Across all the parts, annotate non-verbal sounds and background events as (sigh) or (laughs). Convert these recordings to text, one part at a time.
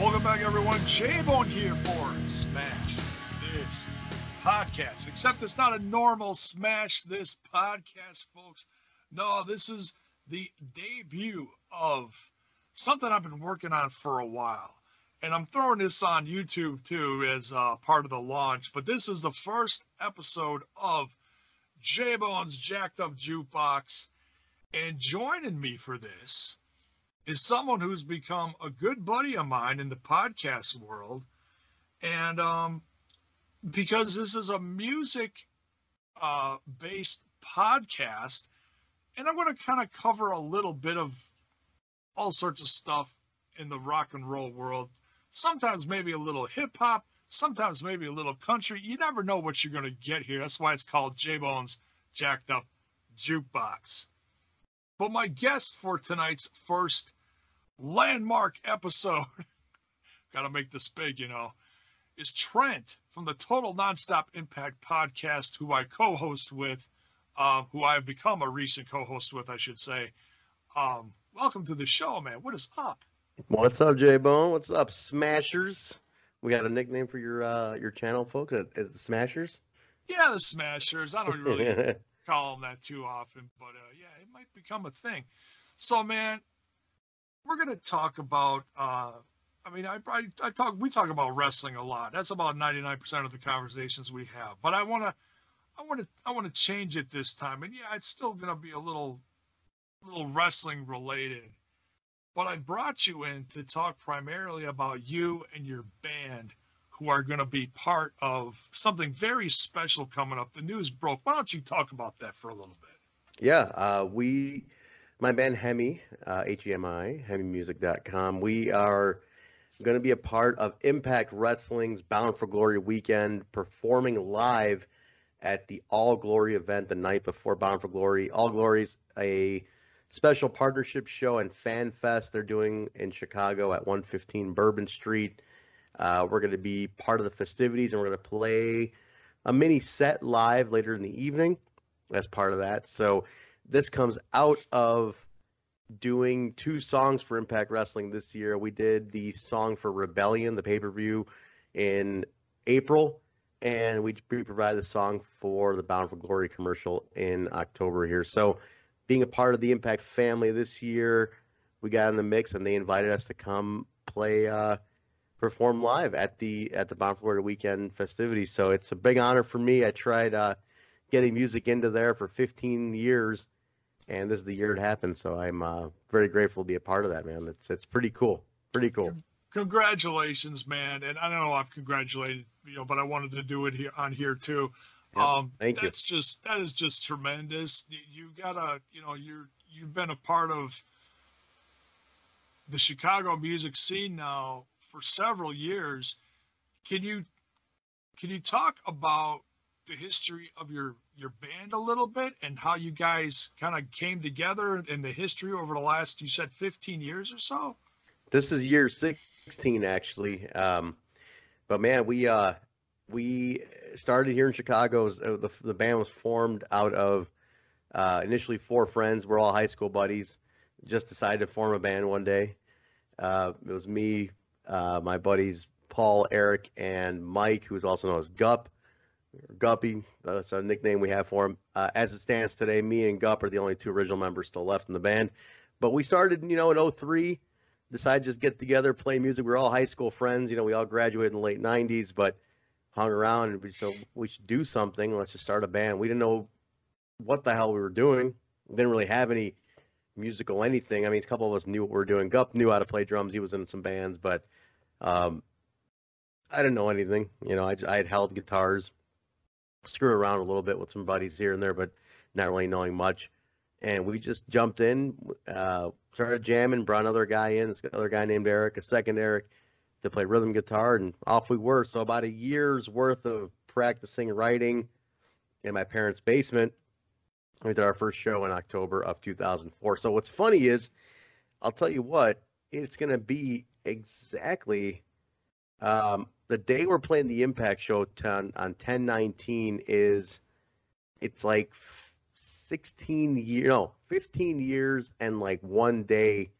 Welcome back, everyone. J Bone here for Smash This Podcast. Except it's not a normal Smash This Podcast, folks. No, this is the debut of something I've been working on for a while. And I'm throwing this on YouTube too as uh, part of the launch. But this is the first episode of J Bone's Jacked Up Jukebox. And joining me for this is someone who's become a good buddy of mine in the podcast world. And um, because this is a music uh, based podcast, and I'm going to kind of cover a little bit of all sorts of stuff in the rock and roll world. Sometimes maybe a little hip hop, sometimes maybe a little country. You never know what you're going to get here. That's why it's called J Bones Jacked Up Jukebox. But my guest for tonight's first landmark episode, (laughs) got to make this big, you know, is Trent from the Total Nonstop Impact podcast, who I co host with, uh, who I have become a recent co host with, I should say. Um, welcome to the show, man. What is up? What's up, J Bone? What's up, Smashers? We got a nickname for your uh, your channel, folks. Is the Smashers? Yeah, the Smashers. I don't really (laughs) call them that too often, but uh, yeah, it might become a thing. So, man, we're gonna talk about. Uh, I mean, I, I, I talk. We talk about wrestling a lot. That's about ninety nine percent of the conversations we have. But I wanna, I wanna, I wanna change it this time. And yeah, it's still gonna be a little, little wrestling related. But I brought you in to talk primarily about you and your band who are going to be part of something very special coming up. The news broke. Why don't you talk about that for a little bit? Yeah, uh, we, my band Hemi, uh, H-E-M-I, HemiMusic.com, we are going to be a part of Impact Wrestling's Bound for Glory weekend, performing live at the All Glory event the night before Bound for Glory. All Glory's a special partnership show and fan fest they're doing in Chicago at 115 Bourbon Street. Uh, we're going to be part of the festivities and we're going to play a mini set live later in the evening as part of that. So this comes out of doing two songs for Impact Wrestling this year. We did the song for Rebellion, the pay per view, in April, and we provided the song for the Bound for Glory commercial in October here. So being a part of the Impact family this year, we got in the mix and they invited us to come play. Uh, perform live at the at the Bound for Glory Weekend festivities. So it's a big honor for me. I tried uh, getting music into there for 15 years, and this is the year it happened. So I'm uh, very grateful to be a part of that, man. It's it's pretty cool, pretty cool. Congratulations, man! And I know I've congratulated you know, but I wanted to do it here on here too. Yep, um, thank that's you. just that is just tremendous. You've gotta, you know, you're you've been a part of the Chicago music scene now for several years. Can you can you talk about the history of your your band a little bit and how you guys kind of came together and the history over the last you said 15 years or so? This is year 16 actually. Um, but man, we uh we started here in Chicago. Uh, the the band was formed out of uh, initially four friends. We're all high school buddies. Just decided to form a band one day. Uh, it was me, uh, my buddies Paul, Eric, and Mike, who's also known as Gup, Guppy. That's a nickname we have for him. Uh, as it stands today, me and Gup are the only two original members still left in the band. But we started, you know, in 03, decided to just get together, play music. We were all high school friends. You know, we all graduated in the late 90s, but hung around and we said we should do something. Let's just start a band. We didn't know what the hell we were doing. We didn't really have any musical anything. I mean, a couple of us knew what we were doing. Gup knew how to play drums. He was in some bands, but um, I didn't know anything. You know, I, I had held guitars, screwed around a little bit with some buddies here and there, but not really knowing much. And we just jumped in, uh, started jamming, brought another guy in, this other guy named Eric, a second Eric, to play rhythm guitar, and off we were. So about a year's worth of practicing writing in my parents' basement. We did our first show in October of 2004. So what's funny is, I'll tell you what, it's going to be exactly um, the day we're playing the Impact show on on 1019 is it's like 16 years, no, 15 years and like one day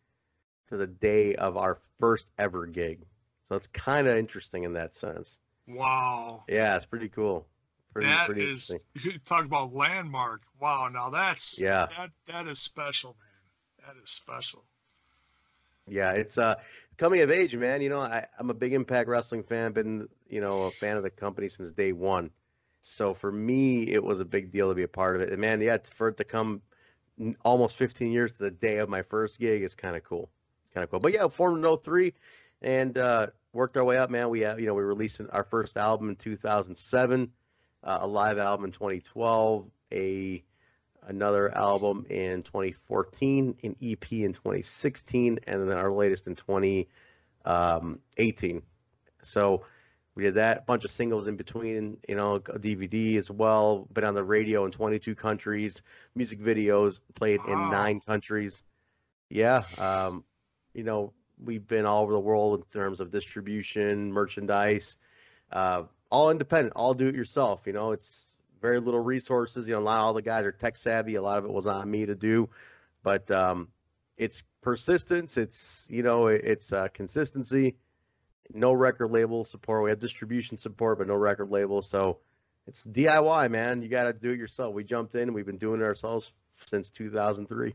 to the day of our first ever gig. So it's kind of interesting in that sense. Wow. Yeah, it's pretty cool. Pretty, that pretty is you (laughs) talk about landmark. Wow, now that's Yeah. that that is special, man. That is special. Yeah, it's uh coming of age, man. You know, I, I'm a big Impact Wrestling fan. Been you know a fan of the company since day one. So for me, it was a big deal to be a part of it. And man, yeah, for it to come almost 15 years to the day of my first gig is kind of cool. Kind of cool. But yeah, formed in 03 and uh, worked our way up, man. We have, you know, we released our first album in 2007, uh, a live album in 2012, a another album in 2014, an EP in 2016, and then our latest in 2018. So we did that, a bunch of singles in between, you know, a DVD as well. Been on the radio in 22 countries, music videos played in nine countries. Yeah, um, you know, we've been all over the world in terms of distribution, merchandise, uh, all independent, all do it yourself. You know, it's very little resources. You know, not all the guys are tech savvy. A lot of it was on me to do, but um, it's persistence. It's you know, it's uh, consistency. No record label support. We have distribution support, but no record label. So it's DIY, man. You got to do it yourself. We jumped in. We've been doing it ourselves since 2003.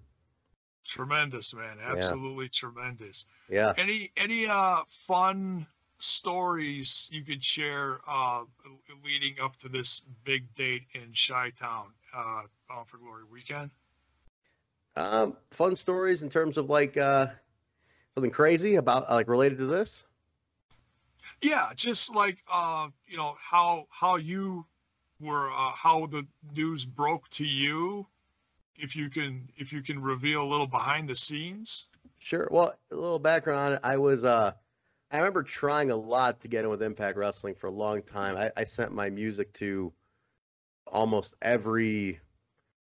Tremendous, man. Absolutely tremendous. Yeah. Any any uh fun stories you could share uh leading up to this big date in Chi Town, uh Bound for Glory weekend? Um, fun stories in terms of like uh, something crazy about like related to this. Yeah, just like uh, you know, how how you were uh how the news broke to you. If you can if you can reveal a little behind the scenes. Sure. Well, a little background on it. I was uh I remember trying a lot to get in with Impact Wrestling for a long time. I, I sent my music to almost every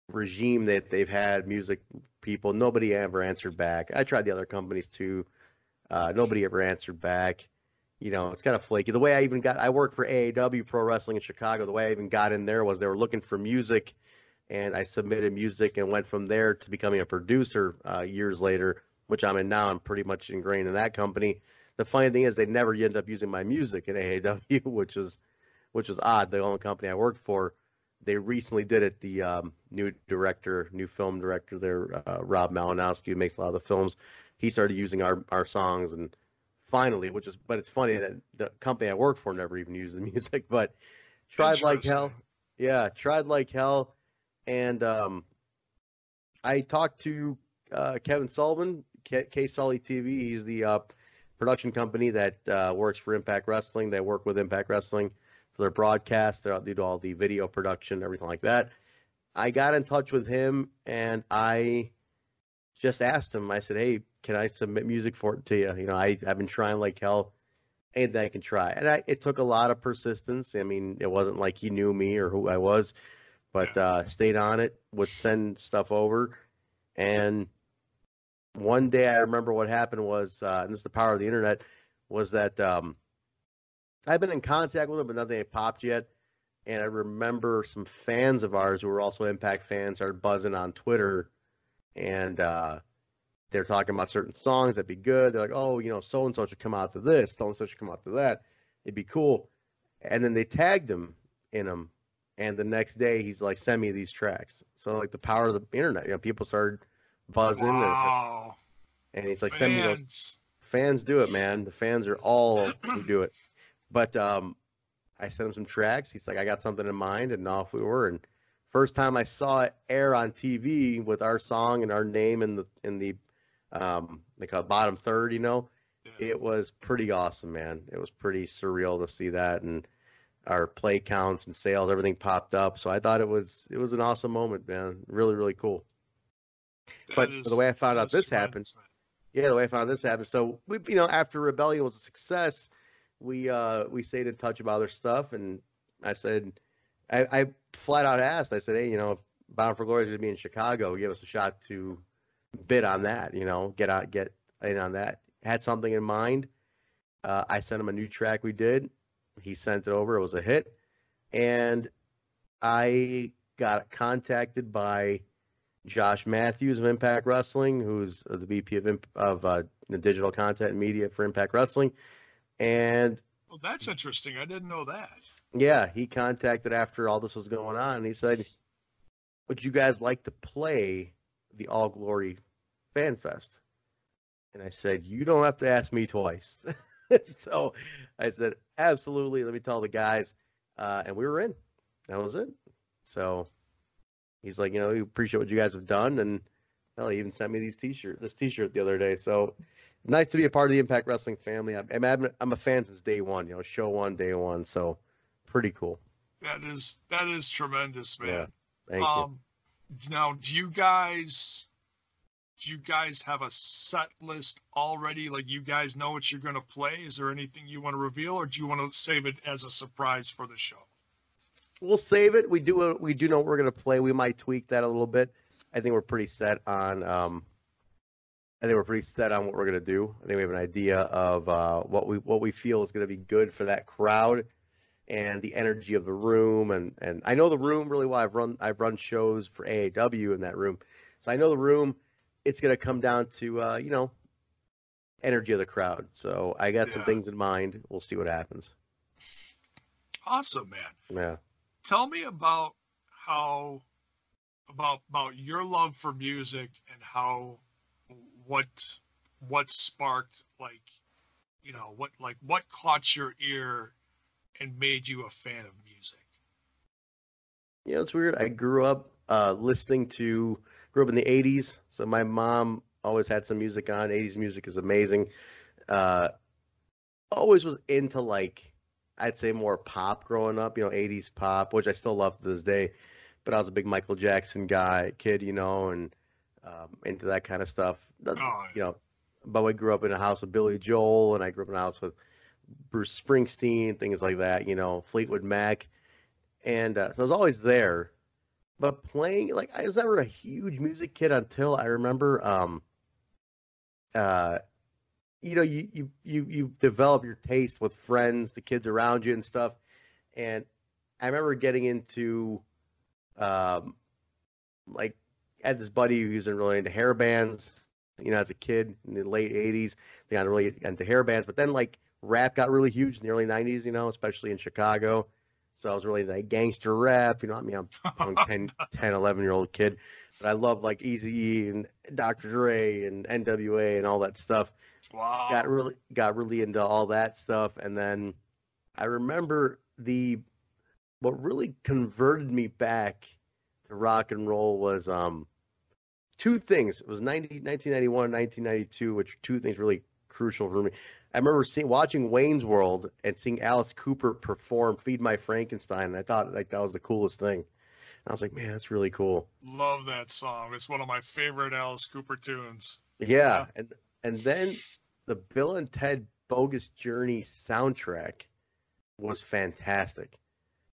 regime that they've had music people. Nobody ever answered back. I tried the other companies too. Uh, nobody ever answered back. You know, it's kind of flaky. The way I even got, I worked for AAW Pro Wrestling in Chicago. The way I even got in there was they were looking for music, and I submitted music and went from there to becoming a producer uh, years later, which I'm in now. I'm pretty much ingrained in that company. The funny thing is, they never end up using my music in AAW, (laughs) which was, which was odd. The only company I worked for, they recently did it. The um, new director, new film director there, uh, Rob Malinowski, who makes a lot of the films, he started using our our songs and finally, which is, but it's funny that the company I work for never even used the (laughs) music, but tried like hell. Yeah, tried like hell. And um, I talked to uh, Kevin Sullivan, K, K Sully TV. He's the uh, production company that uh, works for Impact Wrestling. They work with Impact Wrestling for their broadcast. They do all the video production, everything like that. I got in touch with him and I just asked him. I said, "Hey, can I submit music for it to you? You know, I I've been trying like hell, anything I can try." And I, it took a lot of persistence. I mean, it wasn't like he knew me or who I was, but uh, stayed on it. Would send stuff over, and one day I remember what happened was, uh, and this is the power of the internet, was that um, I've been in contact with him, but nothing had popped yet. And I remember some fans of ours who were also Impact fans started buzzing on Twitter, and uh, they're talking about certain songs that'd be good. They're like, oh, you know, so and so should come out to this, so and so should come out to that. It'd be cool. And then they tagged him in them, and the next day he's like, send me these tracks. So like the power of the internet, you know, people started buzzing, and, it's like- and he's like, send me those Fans. fans do it, man. The fans are all who do it. But um, I sent him some tracks. He's like, I got something in mind, and off we were. And first time I saw it air on TV with our song and our name in the in the um, they call bottom third, you know, Yeah. it was pretty awesome, man. It was pretty surreal to see that, and our play counts and sales, everything popped up. So I thought it was it was an awesome moment, man. Really, really cool. That but is- the way I found out this happened, yeah, the way I found this happened. So we, you know, after Rebellion was a success, we uh we stayed in touch about other stuff, and I said, I, I flat out asked, I said, hey, you know, if Bound for Glory is going to be in Chicago, give us a shot to bid on that, you know, get out, get in on that. Had something in mind. Uh, I sent him a new track we did. He sent it over. It was a hit, and I got contacted by Josh Matthews of Impact Wrestling, who's the VP of of uh, the digital content and media for Impact Wrestling, And well, that's interesting. I didn't know that. Yeah, he contacted after all this was going on. And he said, "Would you guys like to play the All Glory Fan Fest?" And I said, "You don't have to ask me twice." (laughs) so I said, "Absolutely." Let me tell the guys, uh, and we were in. That was it. So he's like, you know, we appreciate what you guys have done, and hell, he even sent me these t-shirt, this t-shirt the other day. So nice to be a part of the Impact Wrestling family. I'm, I'm, I'm a fan since day one. You know, show one, day one. So pretty cool. That is that is tremendous, man. Yeah, thank um, you. Now, do you guys do you guys have a set list already? Like you guys know what you're going to play? Is there anything you want to reveal, or do you want to save it as a surprise for the show? We'll save it. We do we do know what we're going to play. We might tweak that a little bit. I think we're pretty set on. Um, I think we're pretty set on what we're going to do. I think we have an idea of uh, what we what we feel is going to be good for that crowd and the energy of the room and and I know the room really well. I've run I've run shows for AAW in that room, so I know the room. It's going to come down to uh, you know energy of the crowd. So I got yeah. some things in mind. We'll see what happens. Awesome, man. Yeah. Tell me about how about about your love for music and how what what sparked like you know what like what caught your ear and made you a fan of music? Yeah, it's weird. I grew up uh, listening to, grew up in the 80s. So my mom always had some music on. 80s music is amazing. Uh, always was into like, I'd say more pop growing up, you know, 80s pop, which I still love to this day. But I was a big Michael Jackson guy, kid, you know, and um, into that kind of stuff. Oh, you know, but I grew up in a house with Billy Joel, and I grew up in a house with Bruce Springsteen, things like that, you know, Fleetwood Mac. And uh, so I was always there. But playing, like, I was never a huge music kid until I remember, um, uh, you know, you, you, you, you develop your taste with friends, the kids around you and stuff. And I remember getting into, um, like, I had this buddy who was really into hair bands, you know, as a kid in the late 80s. They got really into hair bands. But then, like, rap got really huge in the early 90s, you know, especially in Chicago. So I was really like gangster rap, you know, I mean, I'm, I'm (laughs) 10, 10, 11 year old kid, but I love like Eazy and Dr. Dre and NWA and all that stuff. Wow. Got really, got really into all that stuff. And then I remember the, what really converted me back to rock and roll was, um, two things. It was 90, 1991, 1992, which are two things really crucial for me. I remember seeing watching Wayne's World and seeing Alice Cooper perform "Feed My Frankenstein," and I thought like that was the coolest thing. And I was like, man, that's really cool. Love that song. It's one of my favorite Alice Cooper tunes. Yeah, yeah. and and then the Bill and Ted Bogus Journey soundtrack was fantastic.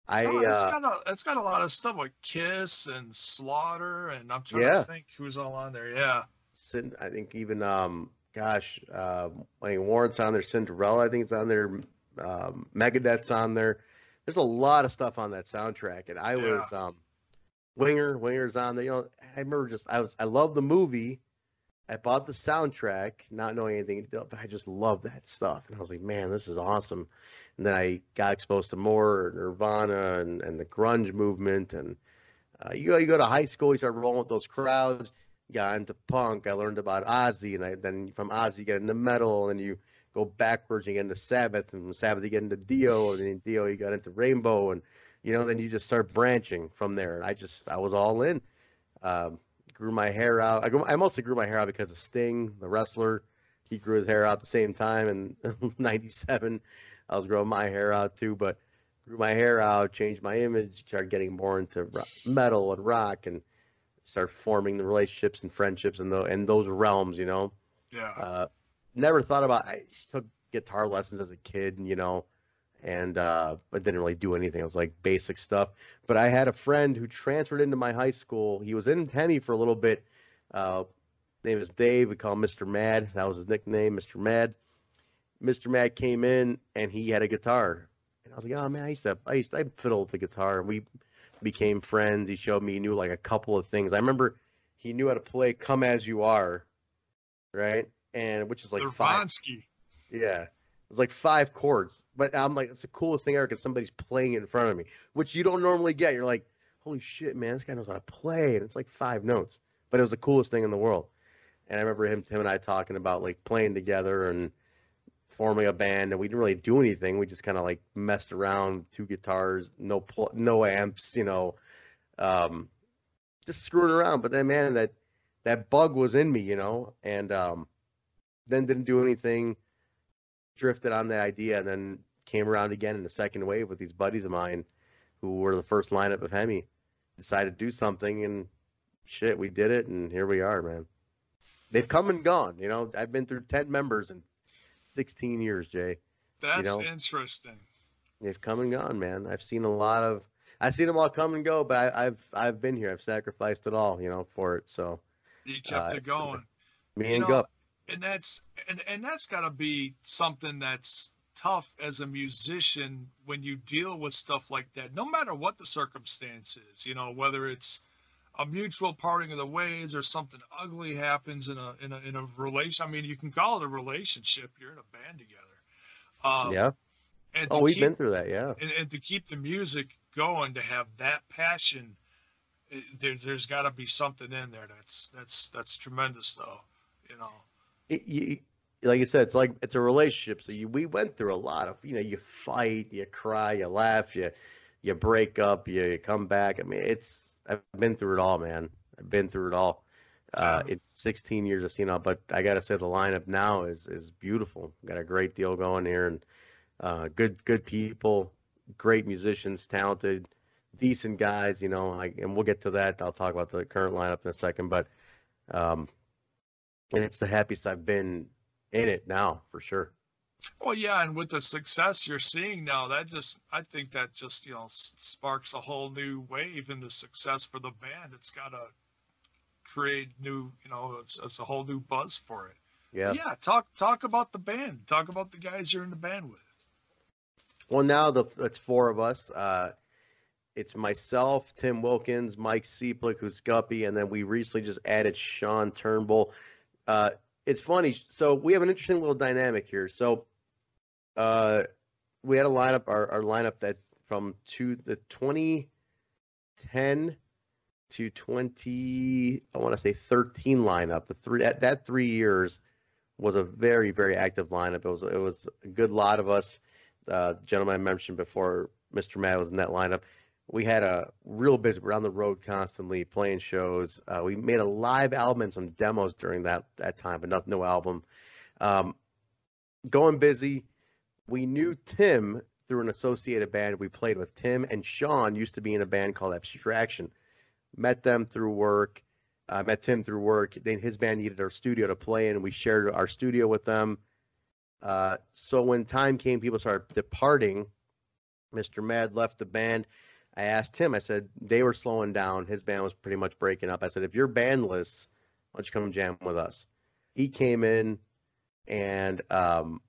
I oh, it's uh, got a it's got a lot of stuff like Kiss and Slaughter, and I'm trying yeah. to think who's all on there. Yeah, I think even um gosh, uh, mean, Warrant's on there, Cinderella, I think it's on there, um, Megadeth's on there. There's a lot of stuff on that soundtrack, and I yeah. was um, Winger, Winger's on there. You know, I remember just I was I love the movie. I bought the soundtrack, not knowing anything, but I just love that stuff, and I was like, man, this is awesome. And then I got exposed to more Nirvana and, and the grunge movement, and uh, you go you go to high school, you start rolling with those crowds got into punk. I learned about Ozzy, and I, then from Ozzy you get into metal, and you go backwards, you get into Sabbath, and from Sabbath you get into Dio, and then Dio you got into Rainbow, and you know then you just start branching from there. And I just I was all in. Um, grew my hair out. I, grew, I mostly grew my hair out because of Sting, the wrestler. He grew his hair out at the same time in (laughs) '97. I was growing my hair out too, but grew my hair out, changed my image, started getting more into metal and rock, and start forming the relationships and friendships in the in those realms, you know. Yeah. Uh, never thought about. I took guitar lessons as a kid, and you know, and uh, but didn't really do anything. It was like basic stuff. But I had a friend who transferred into my high school. He was in Tenney for a little bit. Uh, name is Dave. We call him Mr. Mad. That was his nickname, Mr. Mad. Mr. Mad came in and he had a guitar, and I was like, "Oh man, I used to, I used, to, I fiddled with the guitar." We became friends. He showed me he knew like a couple of things. I remember he knew how to play "Come as You Are," right? And which is like five. Yeah, was like five chords, but I'm like, it's the coolest thing ever because somebody's playing in front of me, which you don't normally get. You're like, holy shit, man, this guy knows how to play, and it's like five notes. But it was the coolest thing in the world. And I remember him, him and I talking about like playing together and forming a band, and we didn't really do anything. We just kind of like messed around, two guitars, no pl- no amps, you know, um, just screwing around. But then, man, that that bug was in me, you know, and um, then didn't do anything. Drifted on that idea, and then came around again in the second wave with these buddies of mine, who were the first lineup of Hemi. Decided to do something, and shit, we did it, and here we are, man. They've come and gone. You know, I've been through ten members in 16 years, Jay. That's you know? interesting. They've come and gone, man. I've seen a lot of. I've seen them all come and go, but I, have I've been here. I've sacrificed it all, you know, for it. So you kept uh, it going. Me you and know, Gup. And that's and and that's got to be something that's tough as a musician when you deal with stuff like that. No matter what the circumstances, you know, whether it's a mutual parting of the ways or something ugly happens in a in a in a relation. I mean, you can call it a relationship. You're in a band together. Um, yeah. And oh, we've keep, been through that. Yeah. And, and, to keep the music going, to have that passion, it, there, there's got to be something in there that's that's that's tremendous, though. You know. It, you, like you said, it's like it's a relationship. So you, we went through a lot of, you know, you fight, you cry, you laugh, you you break up, you, you come back. I mean, it's I've been through it all, man. I've been through it all. Uh, it's 16 years of all, but I gotta say the lineup now is is beautiful. Got a great deal going here, and uh, good good people, great musicians, talented, decent guys. You know, I, and we'll get to that. I'll talk about the current lineup in a second, but um, and it's the happiest I've been in it now for sure. Well, yeah, and with the success you're seeing now, that just I think that just you know sparks a whole new wave in the success for the band. It's got to create new, you know, it's, it's, a whole new buzz for it. Yeah. Yeah. Talk talk about the band. Talk about the guys you're in the band with. Well, now the it's four of us. Uh, it's myself, Tim Wilkins, Mike Seeplick, who's Guppy, and then we recently just added Sean Turnbull. Uh, it's funny. So we have an interesting little dynamic here. So uh, we had a lineup, our, our lineup that from to the 2010 to 20, I want to say 13 lineup. The three that, that three years was a very very active lineup. It was it was a good lot of us. Uh, gentleman I mentioned before, Mr. Mad was in that lineup. We had a real busy. We're on the road constantly playing shows. Uh, we made a live album and some demos during that that time, but not no album. Um, going busy we knew Tim through an associated band we played with. Tim and Sean used to be in a band called Abstraction. Met them through work. Uh, met Tim through work. Then his band needed our studio to play in, and we shared our studio with them. Uh, so when time came, people started departing. Mr. Mad left the band. I asked him. I said they were slowing down. His band was pretty much breaking up. I said, if you're bandless, why don't you come jam with us? He came in, and um,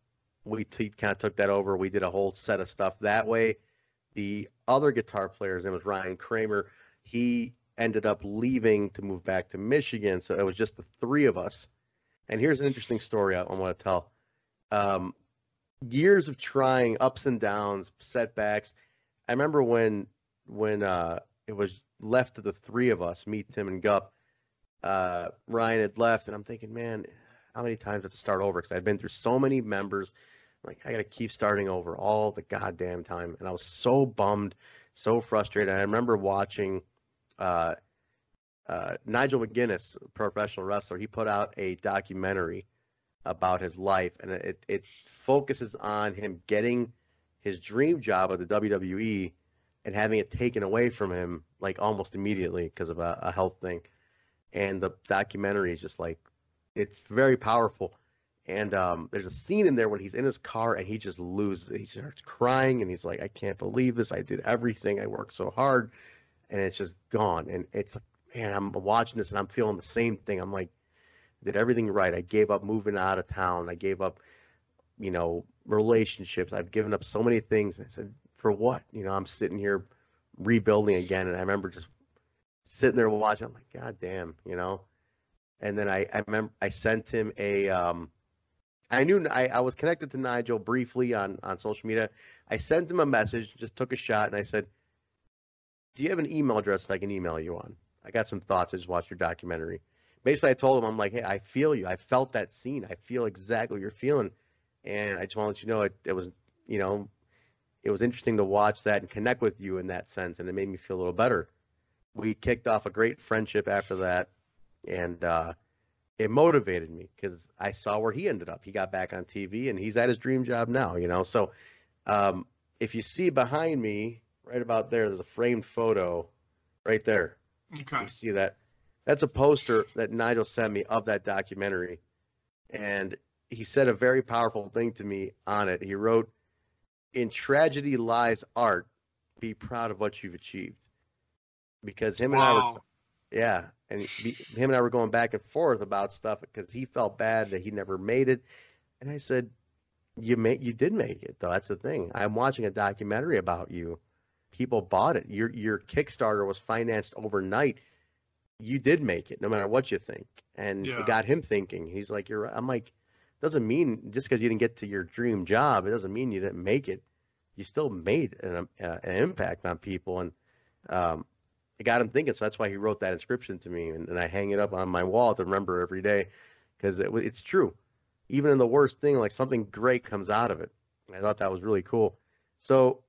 we t- kind of took that over. We did a whole set of stuff that way. The other guitar player, his name was Ryan Kramer. He ended up leaving to move back to Michigan, so it was just the three of us. And here's an interesting story I, want to tell. Um, years of trying, ups and downs, setbacks. I remember when when uh, it was left to the three of us, me, Tim, and Gup. Uh, Ryan had left, and I'm thinking, man, how many times I have to start over? Because I'd been through so many members like I gotta keep starting over all the goddamn time, and I was so bummed, so frustrated. I remember watching uh, uh, Nigel McGuinness, professional wrestler. He put out a documentary about his life, and it it focuses on him getting his dream job at the WWE and having it taken away from him like almost immediately because of a, a health thing. And the documentary is just like it's very powerful and um, there's a scene in there when he's in his car and he just loses it. He starts crying and he's like, I can't believe this. I did everything. I worked so hard. And it's just gone. And it's man, I'm watching this and I'm feeling the same thing. I'm like, did everything right. I gave up moving out of town. I gave up, you know, relationships. I've given up so many things. And I said, for what? You know, I'm sitting here rebuilding again. And I remember just sitting there watching. I'm like, God damn, you know. And then I, I remember I sent him a um, I knew I, I was connected to Nigel briefly on on social media. I sent him a message, just took a shot, and I said, "Do you have an email address I can email you on? I got some thoughts. I just watched your documentary." Basically, I told him, "I'm like, hey, I feel you. I felt that scene. I feel exactly what you're feeling, and I just want to let you know it, it was, you know, it was interesting to watch that and connect with you in that sense, and it made me feel a little better." We kicked off a great friendship after that, and uh, it motivated me because I saw where he ended up. He got back on TV, and he's at his dream job now. You know, so um, if you see behind me, right about there, there's a framed photo, right there. Okay. You see that? That's a poster that Nigel sent me of that documentary, and he said a very powerful thing to me on it. He wrote, "In tragedy lies art. Be proud of what you've achieved." Because him and I were yeah, and he, him and I were going back and forth about stuff because he felt bad that he never made it, and I said, "You made, you did make it, though. That's the thing. I'm watching a documentary about you. People bought it. Your your Kickstarter was financed overnight. You did make it, no matter what you think." And Yeah. it got him thinking. He's like, "You're." right." I'm like, doesn't mean just because you didn't get to your dream job, it doesn't mean you didn't make it. You still made an uh, an impact on people, and um, it got him thinking. So that's why he wrote that inscription to me, and, and I hang it up on my wall to remember every day, because it, it's true. Even in the worst thing, like something great comes out of it. I thought that was really cool. So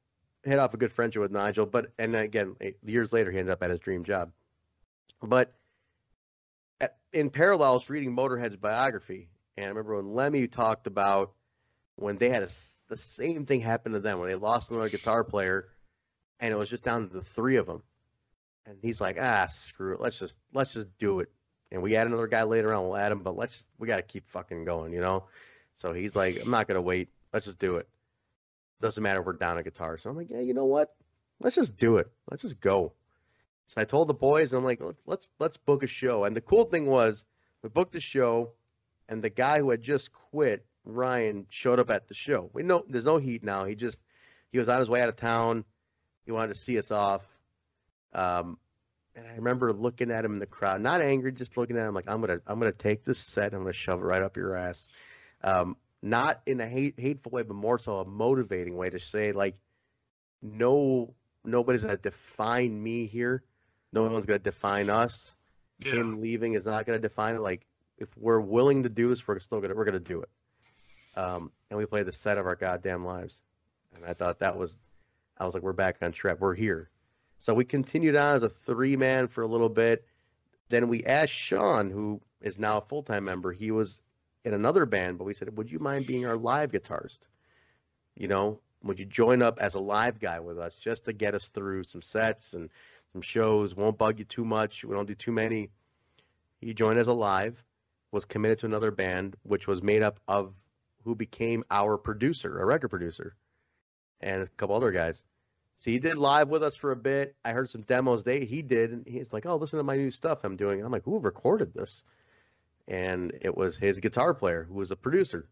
hit off a good friendship with Nigel, but and again, years later, he ended up at his dream job. But in parallel, I was reading Motorhead's biography, and I remember when Lemmy talked about when they had a the same thing happen to them when they lost another guitar player, and it was just down to the three of them and he's like, ah, screw it. Let's just let's just do it. And we add another guy later on. We'll add him, but let's we got to keep fucking going, you know. So he's like, I'm not gonna wait. Let's just do it. Doesn't matter if we're down a guitar. So I'm like, yeah, you know what? Let's just do it. Let's just go. So I told the boys, I'm like, let's let's, let's book a show. And the cool thing was, we booked a show, and the guy who had just quit, Ryan, showed up at the show. We know there's no heat now. He just he was on his way out of town. He wanted to see us off. Um, and I remember looking at him in the crowd, not angry, just looking at him like I'm gonna I'm gonna take this set, I'm gonna shove it right up your ass. Um, not in a hate, hateful way, but more so a motivating way to say like, no, nobody's gonna define me here. No one's gonna define us. Yeah. Him leaving is not gonna define it. Like if we're willing to do this, we're still gonna we're gonna do it. Um, and we play the set of our goddamn lives. And I thought that was, I was like, we're back on track. We're here. So we continued on as a three man for a little bit. Then we asked Sean, who is now a full time member. He was in another band, but we said, Would you mind being our live guitarist? You know, would you join up as a live guy with us just to get us through some sets and some shows? Won't bug you too much. We don't do too many. He joined as a live, was committed to another band, which was made up of who became our producer, a record producer, and a couple other guys. So he did live with us for a bit. I heard some demos they he did, and he's like, "Oh, listen to my new stuff I'm doing." I'm like, "Who recorded this?" And it was his guitar player, who was a producer.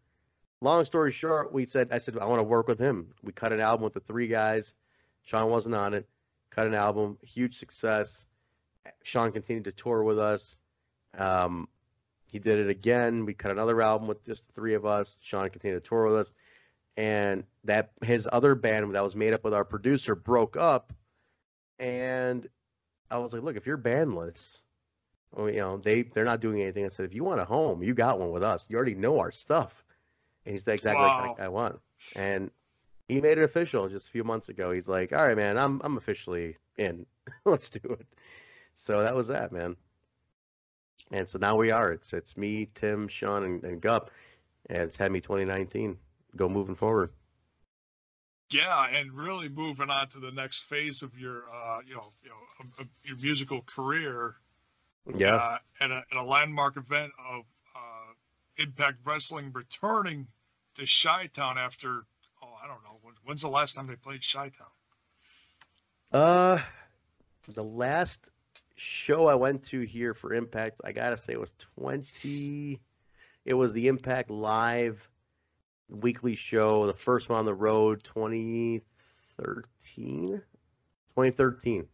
Long story short, we said, "I said I want to work with him." We cut an album with the three guys. Sean wasn't on it. Cut an album, huge success. Sean continued to tour with us. Um, he did it again. We cut another album with just the three of us. Sean continued to tour with us. And that his other band that was made up with our producer broke up. And i was like look if you're bandless well, you know they they're not doing anything. I said if you want a home you got one with us. You already know our stuff. And he's exactly Wow. like i want. And he made it official just a few months ago. He's like all right man i'm i'm officially in. (laughs) Let's do it. So that was that man and so now we are it's it's me tim sean and, and gup and it's Hemi 2019 go moving forward. Yeah, and really moving on to the next phase of your, uh, you know, you know, of, of your musical career. Yeah. Uh, at a at a landmark event of uh, Impact Wrestling returning to Chi Town after, oh, I don't know, when, when's the last time they played Chi Town? Uh, the last show I went to here for Impact, I gotta say, it was 20. It was the Impact Live weekly show, the first one on the road, 2013. 2013.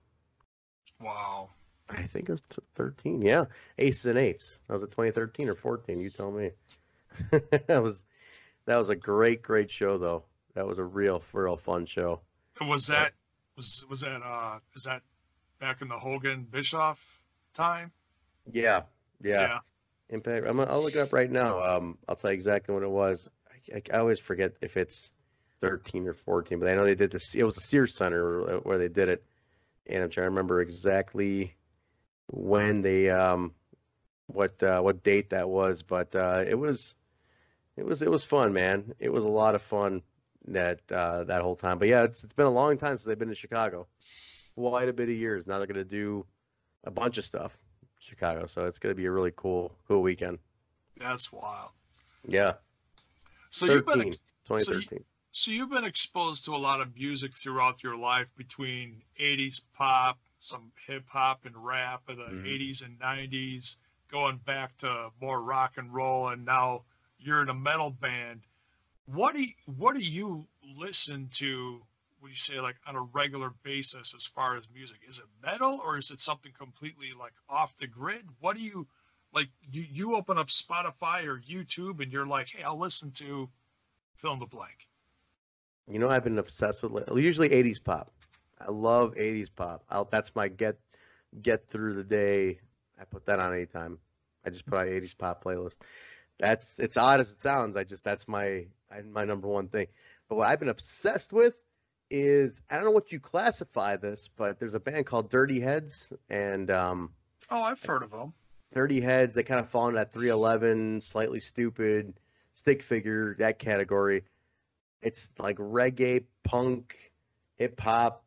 Wow. I think it was 13. Yeah, Aces and Eights. That was at 2013 or 14. You tell me. (laughs) that was That was a great, great show, though. That was a real, real fun show. Was that was was that uh is that back in the Hogan Bischoff time? Yeah, yeah. Impact. I'm, I'll look it up right now. Um, I'll tell you exactly what it was. I, I always forget if it's 13 or 14, but I know they did this. It was the Sears Center where they did it, and I'm trying to remember exactly when they um what uh, what date that was, but uh, it was it was it was fun, man. It was a lot of fun that uh, that whole time. But yeah, it's it's been a long time since they've been in Chicago. Quite a bit of years. Now they're gonna do a bunch of stuff in Chicago, so it's gonna be a really cool cool weekend. That's wild. Yeah. So 13, you've been 2013. so you- so you've been exposed to a lot of music throughout your life between 80s pop, some hip hop and rap of the Mhm. 80s and 90s, going back to more rock and roll, and now you're in a metal band. What do you, what do you listen to? Would you say like on a regular basis as far as music? Is it metal or is it something completely like off the grid? What do you like? You you open up Spotify or YouTube and you're like, hey, I'll listen to fill in the blank. You know, I've been obsessed with usually 80s pop. I love 80s pop. I'll, that's my get get through the day. I put that on anytime. I just put on 80s pop playlist. That's it's odd as it sounds. I just that's my my number one thing. But what I've been obsessed with is I don't know what you classify this, but there's a band called Dirty Heads, and um, Oh, I've heard of them. Dirty Heads they kind of fall into that 311 Slightly Stoopid stick figure that category it's like reggae punk hip hop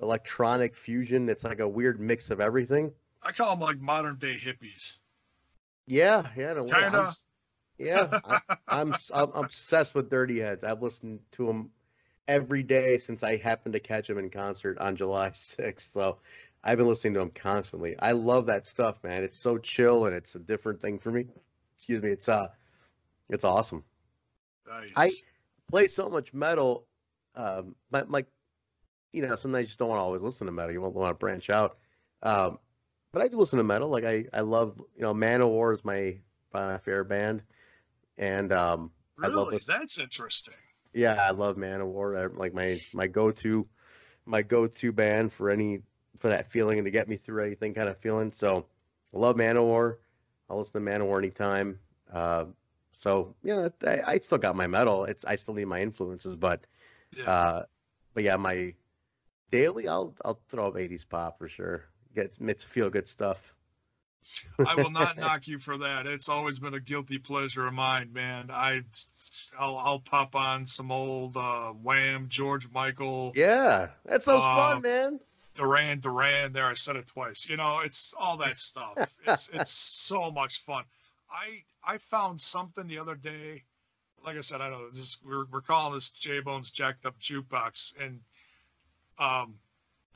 electronic fusion it's like a weird mix of everything I call them like modern day hippies. yeah yeah in a way. I'm- Kinda. yeah I, I'm, I'm obsessed with dirty heads i've listened to them every day since i happened to catch them in concert on july (laughs) 6th so i've been listening to them constantly. I love that stuff man. It's so chill and it's a different thing for me. Excuse me. It's uh it's awesome. Nice. I- play so much metal um but like you know sometimes you just don't want to always listen to metal. You want, want to branch out. Um but i do listen to metal. Like i i love you know manowar is my my favorite band. And um I love really, this- that's interesting. Yeah, I love Manowar. Like my my go to my go to band for any for that feeling and to get me through anything kind of feeling. So I love Manowar. I'll listen to Manowar anytime. Uh, so yeah, I, I still got my metal. It's I still need my influences, but Yeah. uh, but yeah, my daily I'll I'll throw up 80s pop for sure. Get it's feel good stuff. I will not (laughs) knock you for that. It's always been a guilty pleasure of mine, man. I, I'll, I'll pop on some old uh, Wham, George Michael, Yeah, that sounds Uh, fun, man. Duran Duran. There, I said it twice. You know, it's all that stuff. (laughs) It's it's so much fun. I I found something the other day. Like I said, I know this. We're we're calling this J Bones Jacked Up Jukebox, and um,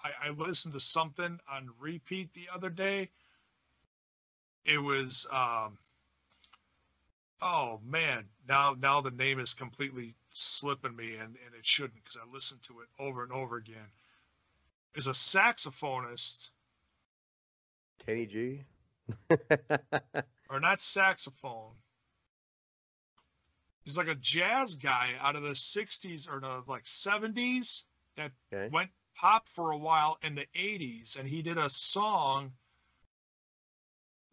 I, I listened to something on repeat the other day. It was um. Oh man, now now the name is completely slipping me, and and it shouldn't because I listened to it over and over again is a saxophonist, Kenny G. or not saxophone. He's like a jazz guy out of the 60s or the like 70s that okay. went pop for a while in the 80s. And he did a song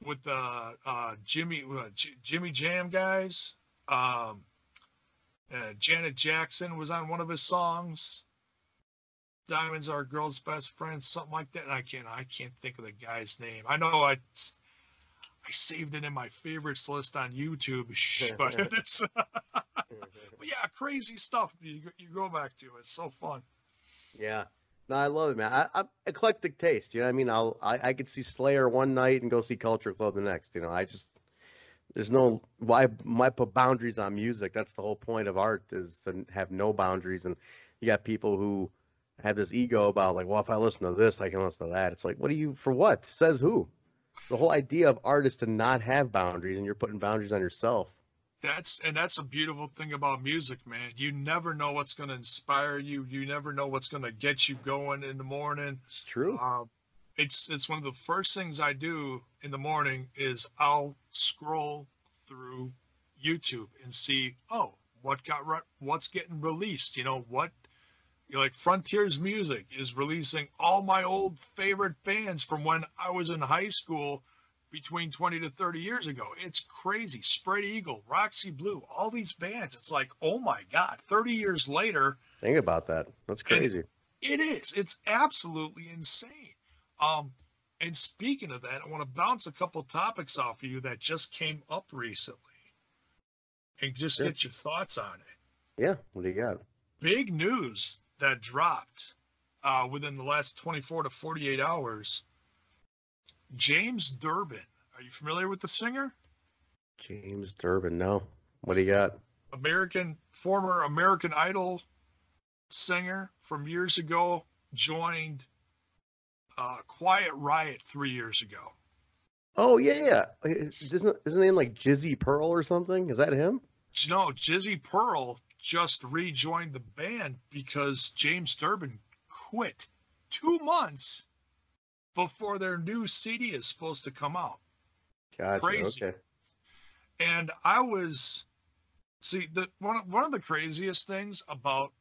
with the uh, Jimmy uh, J- Jimmy Jam guys. Um, uh, Janet Jackson was on one of his songs. Diamonds are a girl's best friend, something like that. And I can't I can't think of the guy's name. I know I I saved it in my favorites list on YouTube, (laughs) but (laughs) it's (laughs) but yeah, crazy stuff. You you go back to it's so fun. Yeah. No, I love it, man. I, I'm eclectic taste. You know what I mean? I'll I, I could see Slayer one night and go see Culture Club the next. You know, I just there's no why why put boundaries on music. That's the whole point of art is to have no boundaries. And you got people who have this ego about like, well, if I listen to this, I can listen to that. It's like, what do you for what? Says who? The whole idea of art is to not have boundaries, and you're putting boundaries on yourself. That's and that's a beautiful thing about music, man. You never know what's going to inspire you. You never know what's going to get you going in the morning. It's true. Uh, it's it's one of the first things I do in the morning is I'll scroll through YouTube and see, oh, what got re- what's getting released. You know what, you know, like Frontiers Music is releasing all my old favorite bands from when I was in high school, between 20 to 30 years ago. It's crazy. Spread Eagle, Roxy Blue, all these bands. It's like, oh my God, 30 years later. Think about that. That's crazy. It is. It's absolutely insane. Um, and speaking of that, I want to bounce a couple topics off of you that just came up recently and just Sure. get your thoughts on it. Yeah. What do you got? Big news that dropped uh, within the last 24 to 48 hours. James Durbin. Are you familiar with the singer? James Durbin. No. What do you got? American, former American Idol singer from years ago, joined uh, Quiet Riot three years ago. Oh yeah, yeah. Isn't isn't name like Jizzy Pearl or something? Is that him? No, Jizzy Pearl just rejoined the band because James Durbin quit two months before their new CD is supposed to come out. Gotcha. Crazy. Okay. And I was see the one of, one of the craziest things about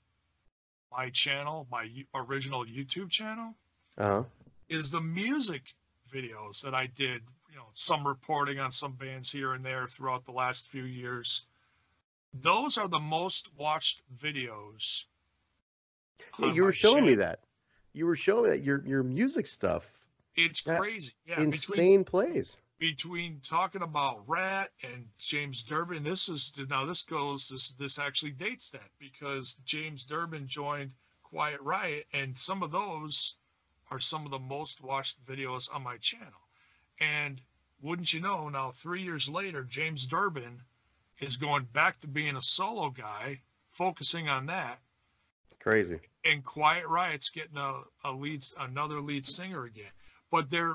my channel, my original YouTube channel, Uh huh. is the music videos that I did. You know, some reporting on some bands here and there throughout the last few years. Those are the most watched videos. Yeah, you were showing me that. You were showing that your your music stuff. It's that crazy. Yeah, between Insane plays. between talking about Ratt and James Durbin, this is now this goes this this actually dates that because James Durbin joined Quiet Riot, and some of those are some of the most watched videos on my channel. And wouldn't you know, now three years later, James Durbin is going back to being a solo guy, focusing on that, Crazy. and Quiet Riot's getting a, a lead another lead singer again. But they're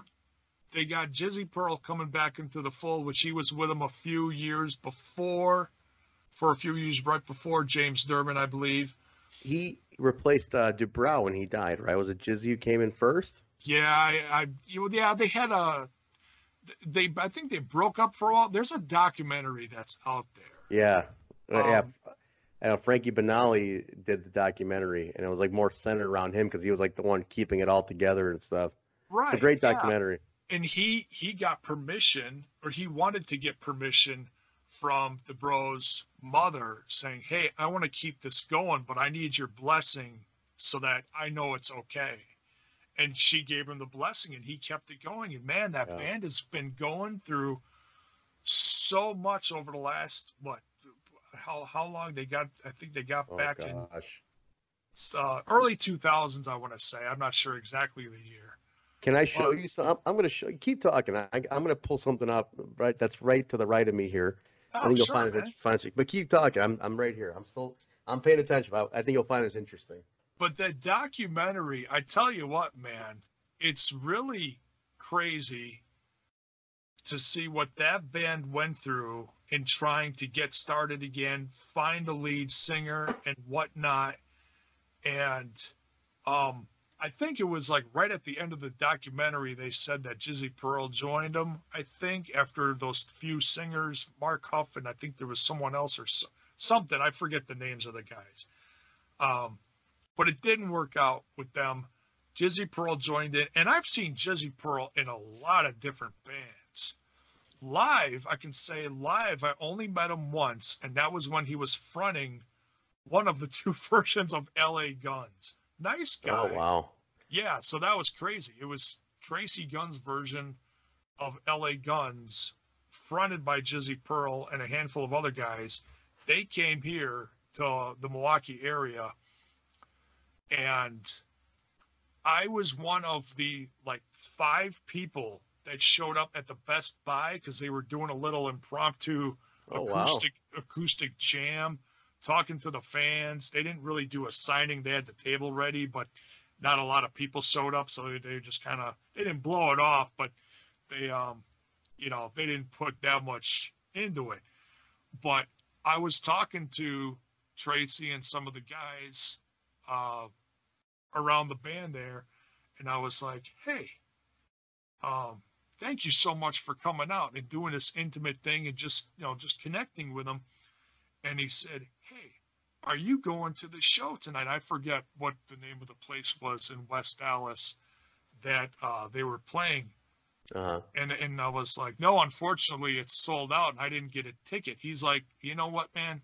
they got Jizzy Pearl coming back into the fold, which he was with them a few years before, for a few years right before James Durbin, I believe. He replaced uh, Dubrow when he died, right? Was it Jizzy who came in first? Yeah, I, I you know, yeah, they had a they I think they broke up for a while. There's a documentary that's out there. Yeah. Uh, yeah. Um, I know Frankie Banali did the documentary, and it was like more centered around him because he was like the one keeping it all together and stuff. Right. It's a great yeah. documentary. and he he got permission or he wanted to get permission from DuBrow's mother saying hey i want to keep this going but i need your blessing so that i know it's okay and she gave him the blessing and he kept it going and man that Yeah. band has been going through so much over the last what how how long they got i think they got Oh back in gosh. uh, early 2000s i want to say i'm not sure exactly the year Can I show Well- you some? I'm, I'm going to show. Keep talking. I, I'm going to pull something up. Right, that's right to the right of me here. I oh, think you'll sure, find man. it. Find it. But keep talking. I'm I'm right here. I'm still. I'm paying attention. I, I think you'll find this interesting. But that documentary, I tell you what, man, it's really crazy to see what that band went through in trying to get started again, find a lead singer and whatnot. And um, I think it was like right at the end of the documentary, they said that Jizzy Pearl joined them. I think after those few singers, Mark Huff, and I think there was someone else or something. I forget the names of the guys. Um, but it didn't work out with them. Jizzy Pearl joined in, and I've seen Jizzy Pearl in a lot of different bands. Live, I can say live, I only met him once, and that was when he was fronting one of the (laughs) two versions of LA Guns. Nice oh, guy. Oh wow. Yeah, so that was crazy. It was Tracii Guns' version of LA Guns, fronted by Jizzy Pearl and a handful of other guys. They came here to the Milwaukee area, and I was one of the like five people that showed up at the Best Buy because they were doing a little impromptu Oh wow. acoustic acoustic jam talking to the fans. They didn't really do a signing. They had the table ready but not a lot of people showed up. So they, just kind of they didn't blow it off but they um you know they didn't put that much into it. But i was talking to Tracii and some of the guys uh around the band there and i was like hey um thank you so much for coming out and doing this intimate thing and just you know just connecting with them. And he said Are you going to the show tonight? I forget what the name of the place was in West Allis that uh, they were playing. Uh-huh. And and I was like, no, unfortunately, it's sold out, and I didn't get a ticket. He's like, you know what, man,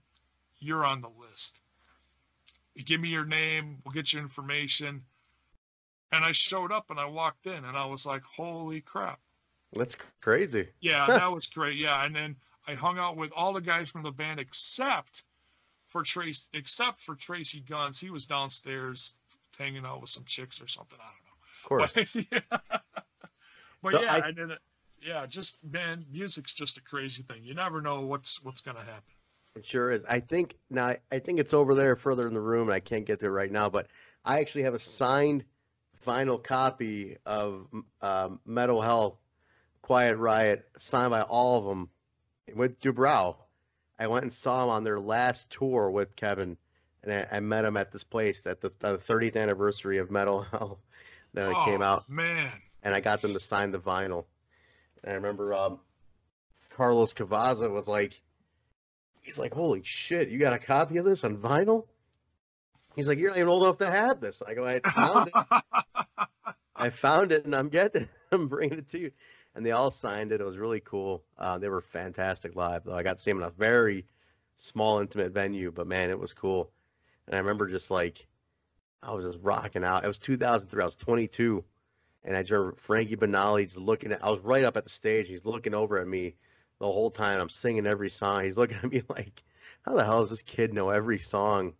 you're on the list. You give me your name, we'll get your information. And I showed up and I walked in and I was like, holy crap. That's crazy. Yeah, that (laughs) was great. Yeah, and then I hung out with all the guys from the band except for Trace, except for Tracii Guns. He was downstairs hanging out with some chicks or something. I don't know. (laughs) But yeah, but So yeah, I- and then it- yeah, just man, music's just a crazy thing. You never know what's what's gonna happen. It sure is. I think now. I- I think it's over there further in the room, and I can't get to it right now. But I actually have a signed vinyl copy of um, Metal Health, Quiet Riot, signed by all of them, with Dubrow. I went and saw him on their last tour with Kevin, and I, I met him at this place at the, the 30th anniversary of Metal (laughs) Health. That it came Oh, out, man. and I got them to sign the vinyl. And I remember um, Carlos Cavazo was like, he's like, "Holy shit, you got a copy of this on vinyl?" He's like, "You're not even old enough to have this." I go, "I found it. (laughs) I found it, and I'm getting it. (laughs) I'm bringing it to you." And they all signed it. It was really cool. Uh, they were fantastic live, though. I got to see them in a very small, intimate venue, but man, it was cool. And I remember just like, I was just rocking out. It was 2003. I was 22, and I just remember Frankie Banali's looking at. I was right up at the stage. He's looking over at me the whole time. I'm singing every song. He's (laughs) looking at me like, "How the hell does this kid know every song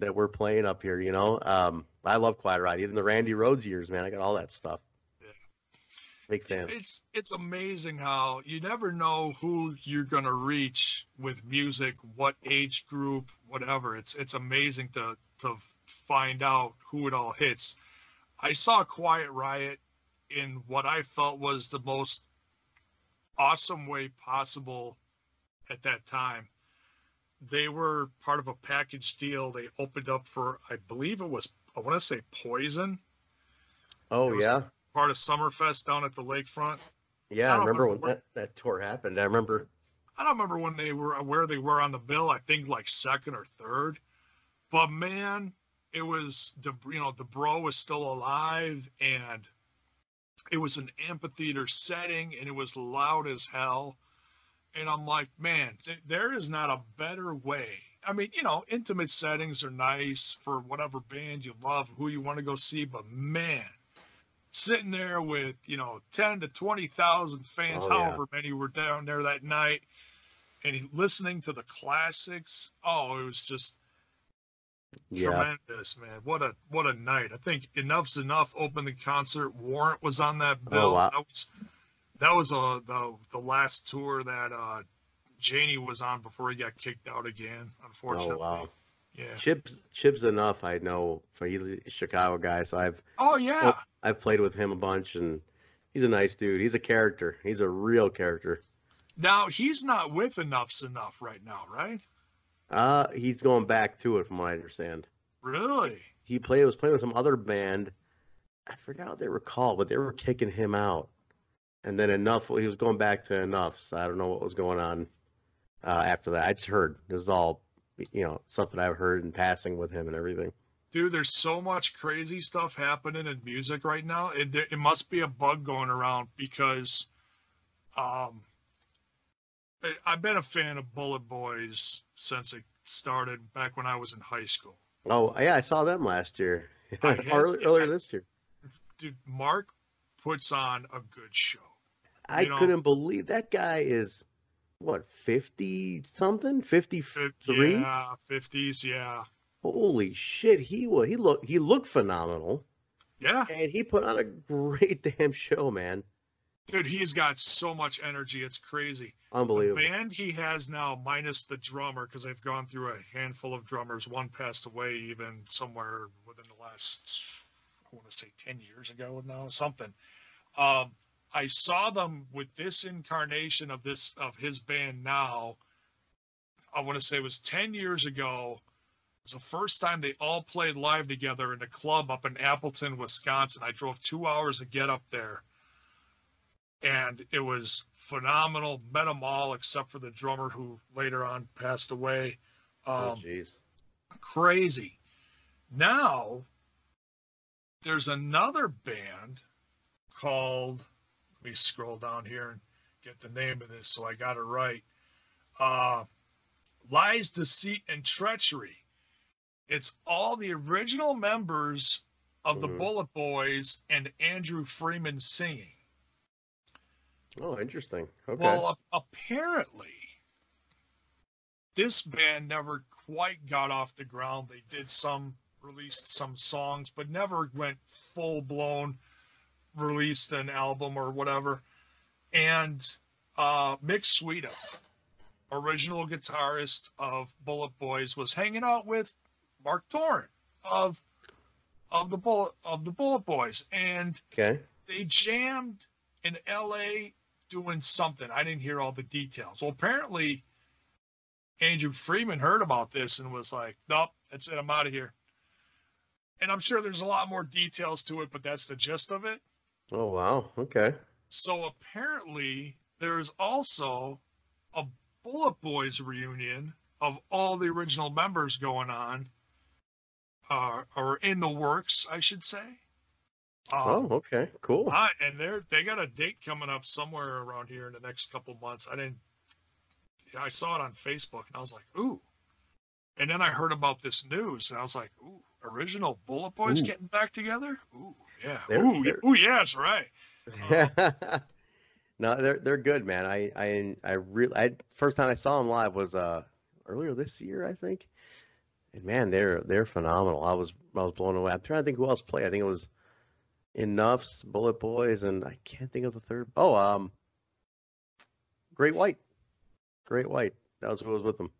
that we're playing up here?" You know. Um, I love Quiet Riot. Even the Randy Rhoads years, man. I got all that stuff. Big fan. It's it's amazing how you never know who you're gonna reach with music, what age group, whatever. It's it's amazing to to find out who it all hits. I saw Quiet Riot in what I felt was the most awesome way possible at that time. They were part of a package deal. They opened up for I believe it was I want to say Poison, Oh yeah, part of Summerfest down at the lakefront. yeah. I I don't remember when remember that, that tour happened. I remember. I don't remember when they were where they were on the bill. I think like second or third. But man, it was the you know DuBrow was still alive and it was an amphitheater setting and it was loud as hell. And I'm like, man, th- there is not a better way. I mean, you know, intimate settings are nice for whatever band you love, who you want to go see, but man, sitting there with, you know, 10 to 20,000 fans, Oh, yeah. however many were down there that night, and he- listening to the classics. Oh, it was just Yeah, tremendous, man. What a what a night. I think Enuff Z'Nuff opened the concert. Warrant was on that bill. Oh, wow. That was that was uh, the the last tour that uh Jani was on before he got kicked out again, unfortunately. Oh wow. Yeah. Chips Chip Z'Nuff. I know for he's a Chicago guy, so I've Oh yeah. I've played with him a bunch, and he's a nice dude. He's a character. He's a real character. Now he's not with Enuff Z'Nuff right now, right? Uh, he's going back to it, from what I understand. Really? He played was playing with some other band. I forgot what they were called, but they were kicking him out. And then enough, he was going back to enough. So I don't know what was going on uh, after that. I just heard this is all, you know, something I've heard in passing with him and everything. Dude, there's so much crazy stuff happening in music right now. It, there- it must be a bug going around because um, I've been a fan of Bullet Boys since it started back when I was in high school. Oh yeah, I saw them last year, (laughs) had- earlier, earlier this year. Dude, Mark puts on a good show. I know- couldn't believe that guy is what fifty something, fifty It- Yeah, 50s, yeah. Holy shit, he was he looked he looked phenomenal, Yeah, and he put on a great (laughs) damn show, man. dude, he's got so much energy. It's crazy. The Unbelievable. band he has now, minus the drummer, because they've gone through a handful of drummers. One passed away even somewhere within the last, I want to say, 10 years ago now, something. Um, I saw them with this incarnation of this of his band now. I want to say it was 10 years ago. It was the first time they all played live together in a club up in Appleton, Wisconsin. I drove two hours to get up there and it was phenomenal. Met them all except for the drummer who later on passed away. oh Um, jeez. Crazy. Now, there's another band called, me scroll down here and get the name of this so I got it right. Uh, Lies, Deceit, and Treachery. It's all the original members of the Mhm. Bullet Boys and Andrew Freeman singing. Oh, interesting. Okay. Well, a- apparently, this band never quite got off the ground. They did some, released some songs, but never went full blown, released an album or whatever. And uh, Mick Sweda, original guitarist of Bullet Boys, was hanging out with Marq Torien of of the Bullet of the Bullet Boys, and okay. they jammed in LA doing something. I didn't hear all the details. Well, apparently, Andrew Freeman heard about this and was like, nope, that's it. I'm out of here. And I'm sure there's a lot more details to it, but that's the gist of it. Oh wow. Okay. So apparently, there's also a Bullet Boys reunion of all the original members going on, uh, or in the works, I should say. Um, oh, okay. Cool. I, and they're they got a date coming up somewhere around here in the next couple months. I didn't. I saw it on Facebook and I was like, ooh. And then I heard about this news and I was like, ooh, original Bullet Boys Ooh. getting back together? Ooh, yeah. They're- ooh, they're- ooh, yeah, that's right. (laughs) no, they're they're good, man. I I I really I first time I saw them live was uh earlier this year, I think. And man, they're they're phenomenal. I was I was blown away. I'm trying to think who else played. I think it was Enough's Bullet Boys, and I can't think of the third. Oh, um, Great White. Great White. That was who was with them.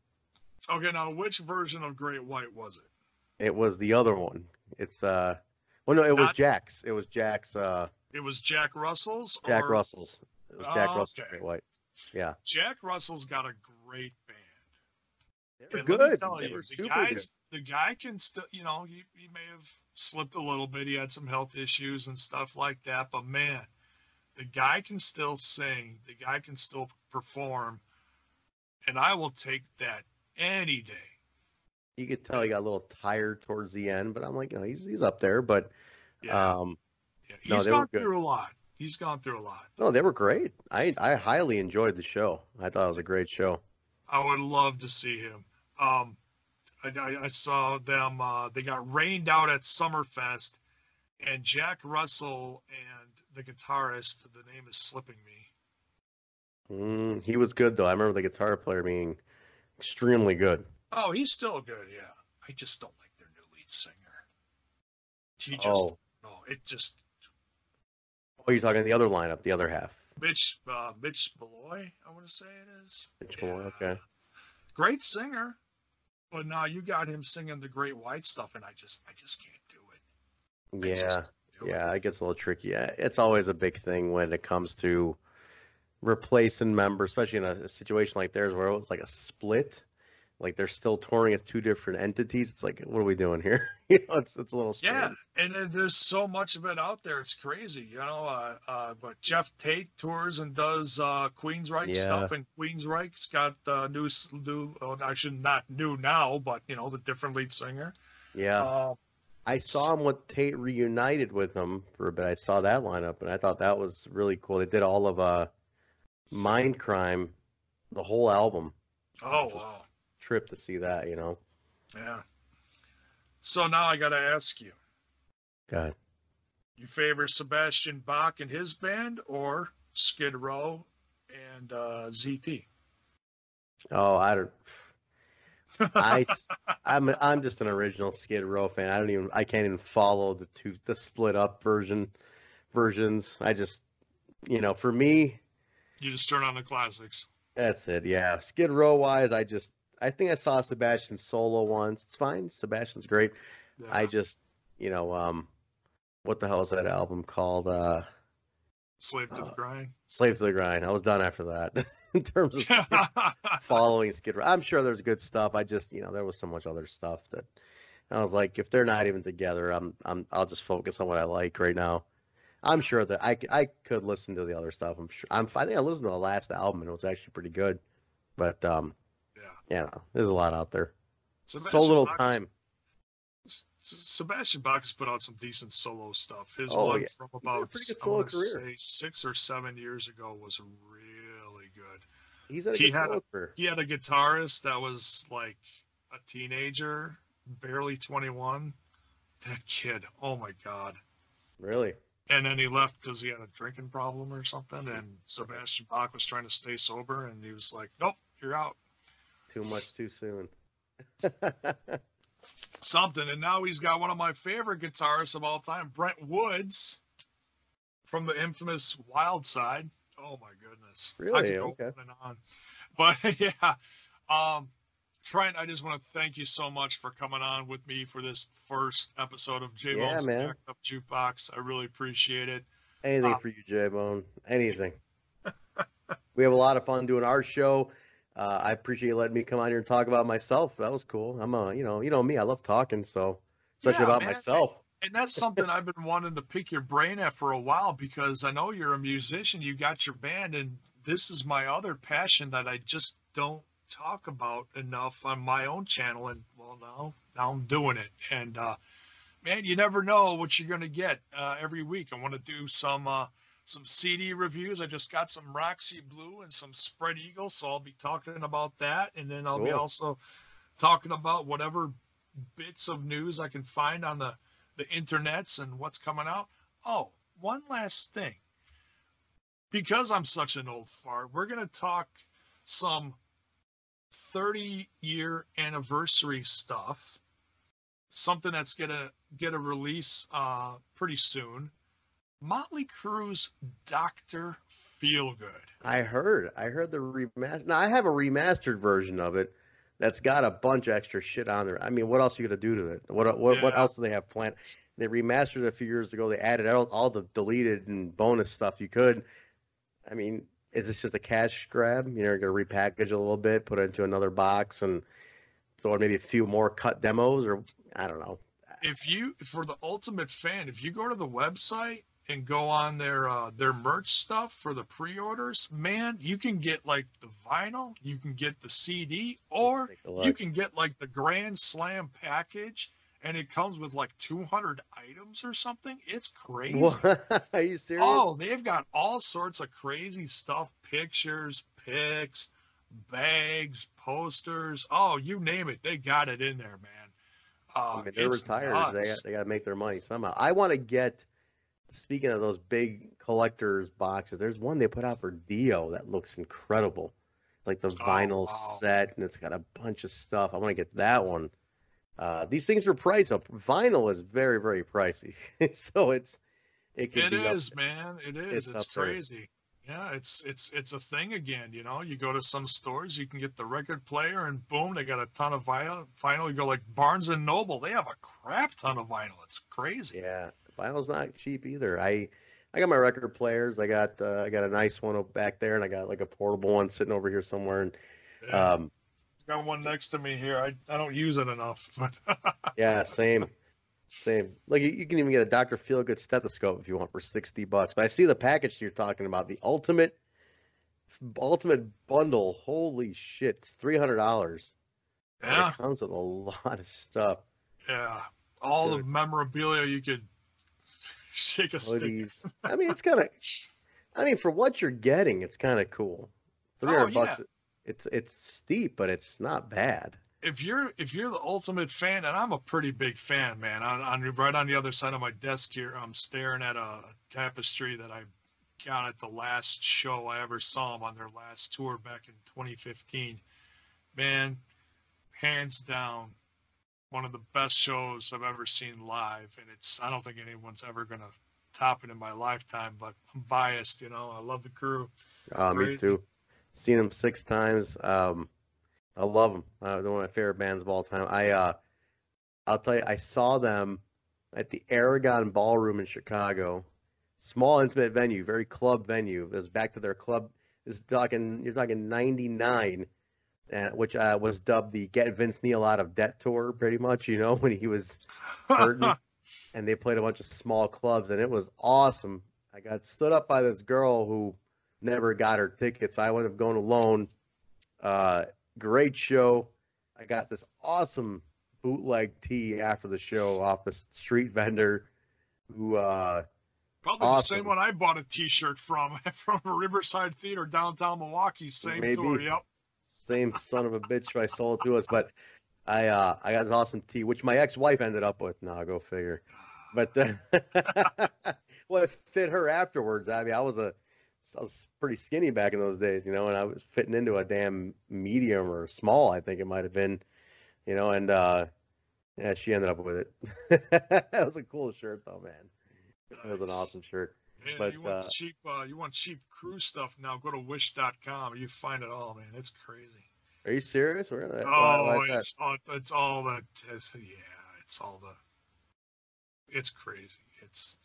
Okay, now which version of Great White was it? It was the other one. It's uh, well, no, it was Not- Jack's. It was Jack's. Uh, It was Jack Russell's? Jack or- Russell's. It was Jack Oh, Russell's okay. Great White. Yeah, Jack Russell's got a great band. they were And let me good. tell They you, the super guys, the guy can still, you know, he, he may have slipped a little bit. He had some health issues and stuff like that. But man, the guy can still sing. The guy can still perform, and I will take that any day. You could tell he got a little tired towards the end, but I'm like, you know, he's he's up there. But Yeah, um, yeah. no, he's were gone through a lot. He's gone through a lot. no, they were great. I I highly enjoyed the show. I thought it was a great show. I would love to see him. Um, I, I, I saw them. Uh, they got rained out at Summerfest, and Jack Russell and the guitarist. The name is slipping me. Mm, he was good though. I remember the guitar player being extremely good. Oh, he's still good. Yeah, I just don't like their new lead singer. He just oh, no. It just oh, you're talking the other lineup, the other half. Mitch uh, Mitch Malloy. I want to say it is. Mitch Malloy, okay. Great singer, but now you got him singing the Great White stuff, and I just I just can't do it. I Yeah, do yeah, it gets a little tricky. It's always a big thing when it comes to replacing members, especially in a, a situation like theirs where it was like a split. Like they're still touring as two different entities. It's like, what are we doing here? (laughs) you know, it's it's a little strange. Yeah, and then there's so much of it out there. It's crazy, you know. Uh, uh, but Geoff Tate tours and does uh, Queensryche Yeah. stuff, and Queensryche's got uh, new, new. Oh, I should not new now, but you know the different lead singer. Yeah. Uh, I saw him with Tate reunited with him for a bit. I saw that lineup and I thought that was really cool. They did all of uh Mind Crime, the whole album. oh wow, Trip to see that, you know. yeah. So now I got to ask you: God. you favor Sebastian Bach and his band, or Skid Row and uh, ZP? Oh, I don't (laughs) I I'm I'm just an original Skid Row fan. I don't even I can't even follow the two the split up version versions. I just you know, for me, You just turn on the classics. that's it. Yeah. Skid Row wise, I just I think I saw Sebastian solo once. It's fine. Sebastian's great. Yeah. I just, you know, um, what the hell is that album called? Uh, Slave to the uh, grind. Slaves to the Grind. I was done after that (laughs) in terms of Skid- (laughs) (laughs) following Skid Row. I'm sure there's good stuff. I just, you know, there was so much other stuff that I was like, if they're not even together, I'm, I'm, I'll just focus on what I like right now. I'm sure that I, I could listen to the other stuff. I'm sure. I'm. I think I listened to the last album and it was actually pretty good. But um, yeah. yeah, there's a lot out there. so little Bach has- time. Sebastian Bach has put out some decent solo stuff. His Oh, one yeah. from about I want to say six or seven years ago was really good. He's a He had a- He had a guitarist that was like a teenager, barely 21. That kid, oh my god. Really? And then he left because he had a drinking problem or something. And Sebastian Bach was trying to stay sober, and he was like, "Nope, you're out." Too much too soon. (laughs) Something. And now he's got one of my favorite guitarists of all time, Brent Woods, from the infamous Wild Side. Oh my goodness. Really? Okay. on and on. (laughs) But yeah, um, Trent, I just want to thank you so much for coming on with me for this first episode of J Bone's. Jacked Up Jukebox. I really appreciate it. Anything Um, for you, J Bone. Anything. (laughs) we have a lot of fun doing our show. Uh, I appreciate you letting me come out here and talk about myself. That was cool. I'm a, you know, you know me. I love talking, so especially Yeah, about man. myself. And that's something I've been wanting to pick your brain at for a while because I know you're a musician, you got your band, and this is my other passion that I just don't talk about enough on my own channel. And well, now now I'm doing it, and uh, man, you never know what you're gonna get uh, every week. I want to do some uh, some CD reviews. I just got some Roxy Blue and some Spread Eagle, so I'll be talking about that, and then I'll be also talking about whatever bits of news I can find on the the internets and what's coming out. Oh, one last thing. Because I'm such an old fart, we're going to talk some 30 year anniversary stuff. Something that's going to get a release uh, pretty soon. Motley Crue's Dr. Feelgood. I heard. I heard the remaster. Now I have a remastered version of it that's got a bunch of extra shit on there. I mean, what else are you gonna do to it? What what what else do they have planned? They remastered it a few years ago. They added all, all the deleted and bonus stuff you could. I mean, is this just a cash grab? You know, you're gonna repackage it a little bit, put it into another box, and throw in maybe a few more cut demos, or I don't know. if you for the ultimate fan if you go to the website and go on their uh, their merch stuff for the pre-orders man you can get like the vinyl you can get the cd or you can get like the grand slam package and it comes with like 200 items or something it's crazy What? (laughs) Are you serious? Oh, they've got all sorts of crazy stuff pictures, pics, bags, posters. Oh, you name it. They got it in there, man. Uh, I mean, they're retired. They got, they got to make their money somehow. I want to get. Speaking of those big collectors boxes, there's one they put out for Dio that looks incredible, like the vinyl wow. set, and it's got a bunch of stuff. I want to get that one. Uh, these things are priced up. Vinyl is very, very pricey, (laughs) so it's it can It be up man. It It's. It's, there. crazy. Yeah, it's it's it's a thing again. You know, you go to some stores, you can get the record player, and boom, they got a ton of vinyl. Vinyl. You go like Barnes and Noble, they have a crap ton of vinyl. It's crazy. Yeah, vinyl's not cheap either. I I got my record players. I got uh, I got a nice one back there, and I got like a portable one sitting over here somewhere. And Yeah. um, got one next to me here. I, I don't use it enough, but (laughs) yeah, same, same. Like you, you can even get a Doctor Feelgood stethoscope if you want for sixty bucks. But I see the package you're talking about, the ultimate ultimate bundle. Holy shit, it's three hundred dollars. yeah, It comes with a lot of stuff. yeah. All the memorabilia you could (laughs) shake a stick. I mean, it's kind of. I mean, for what you're getting, it's kind of cool. Three Oh, hundred bucks. It's it's steep, but it's not bad. If you're if you're the ultimate fan, and I'm a pretty big fan, man. On, on right on the other side of my desk here, I'm staring at a tapestry that I got at the last show I ever saw them on their last tour back in 2015. Man, hands down, one of the best shows I've ever seen live, and it's I don't think anyone's ever gonna top it in my lifetime. But I'm biased, you know. I love the crew. Uh, me too. Seen them six times. Um, I love them. Uh, they're one of my favorite bands of all time. I, uh, I'll tell you, I saw them at the Aragon Ballroom in Chicago. Small, intimate venue, very club venue. It was back to their club. This is talking, you're talking '99, uh, which uh, was dubbed the "Get Vince Neil Out of Debt" tour, pretty much. You know, (laughs) when he was hurting, (laughs) and they played a bunch of small clubs, and it was awesome. I got stood up by this girl who never got her tickets. I wound up going alone. Uh, great show. I got this awesome bootleg tee after the show off the street vendor who uh Probably Awesome. the same one I bought a T-shirt from (laughs) from Riverside Theater downtown Milwaukee. Same Maybe. tour. Yep. Same son of a bitch I sold to us, but I uh I got this awesome tee, which my ex-wife ended up with. Now go figure. But uh, (laughs) well, it fit her afterwards. I mean, I was a I was pretty skinny back in those days, you know, and I was fitting into a damn medium or small, I think it might have been, you know, and uh yeah, she ended up with it. (laughs) that was a cool shirt though, man. It was an awesome shirt. Man, But, you want uh, cheap? Uh, you want cheap cruise stuff now? Go to Wish.com. You find it all, man. It's crazy. Are you serious? Where, oh, why is that? it's all, it's all the it's, yeah, it's all the it's crazy. It's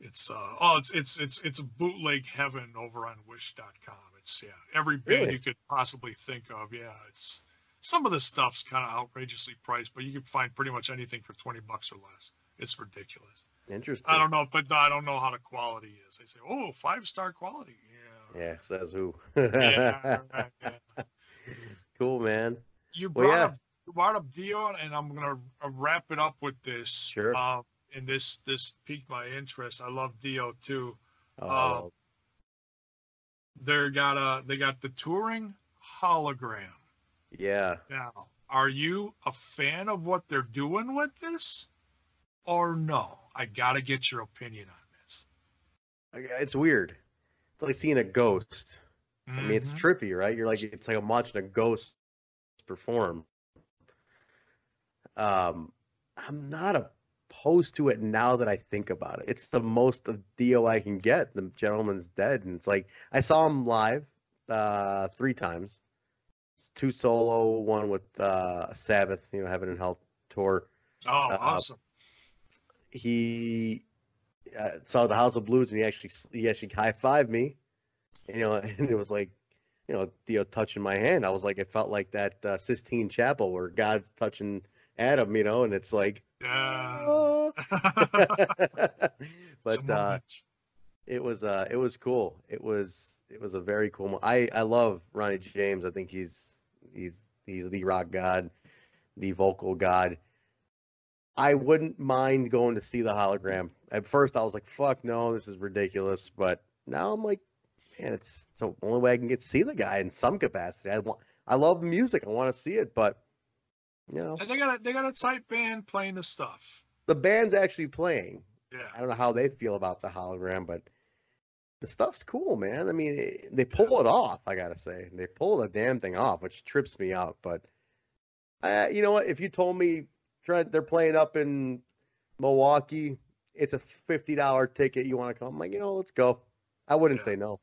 it's uh oh it's it's it's it's a bootleg heaven over on Wish.com. It's yeah, every band Really? you could possibly think of. Yeah, it's some of the stuff's kind of outrageously priced, but you can find pretty much anything for twenty bucks or less. It's ridiculous. Interesting. I don't know, but I don't know how the quality is. They say, oh, five star quality. Yeah. Yeah, says who. Yeah, right, (laughs) yeah. cool, man. You Well, brought yeah. up you brought up Dio, and I'm gonna uh, wrap it up with this. Sure. Uh, and this this piqued my interest. I love Dio too. Oh, Uh, They got a they got the touring hologram. yeah. Now, are you a fan of what they're doing with this, or no? I gotta get your opinion on this. It's weird. It's like seeing a ghost. I mean, it's Mhm. trippy, right? You're like, it's like I'm watching a ghost perform. Um, I'm not opposed to it now that I think about it. It's the most of Dio I can get. The gentleman's dead, and it's like I saw him live uh, three times. It's two solo, one with uh, Sabbath, you know, Heaven and Hell tour. oh, uh, awesome. He uh, saw the House of Blues and he actually he actually high fived me, and, you know, (laughs) and it was like, you know, Dio touching my hand. I was like, it felt like that uh, Sistine Chapel where God's touching Adam, you know, and it's like, Yeah. (laughs) "Ah." But uh, it was uh, it was cool. It was it was a very cool. Mo- I I love Ronnie James. I think he's he's he's the rock god, the vocal god. I wouldn't mind going to see the hologram. At first, I was like, "Fuck no, this is ridiculous." But now I'm like, "Man, it's, it's the only way I can get to see the guy in some capacity." I want, I love the music. I want to see it, but you know, And they got a they got a tight band playing the stuff. the band's actually playing. Yeah, I don't know how they feel about the hologram, but the stuff's cool, man. I mean, they pull it off. I gotta say, they pull the damn thing off, which trips me out. But uh, you know what? If you told me Trent they're playing up in Milwaukee, it's a fifty dollar ticket. You want to come? I'm like, you know, let's go. I wouldn't Yeah. say no.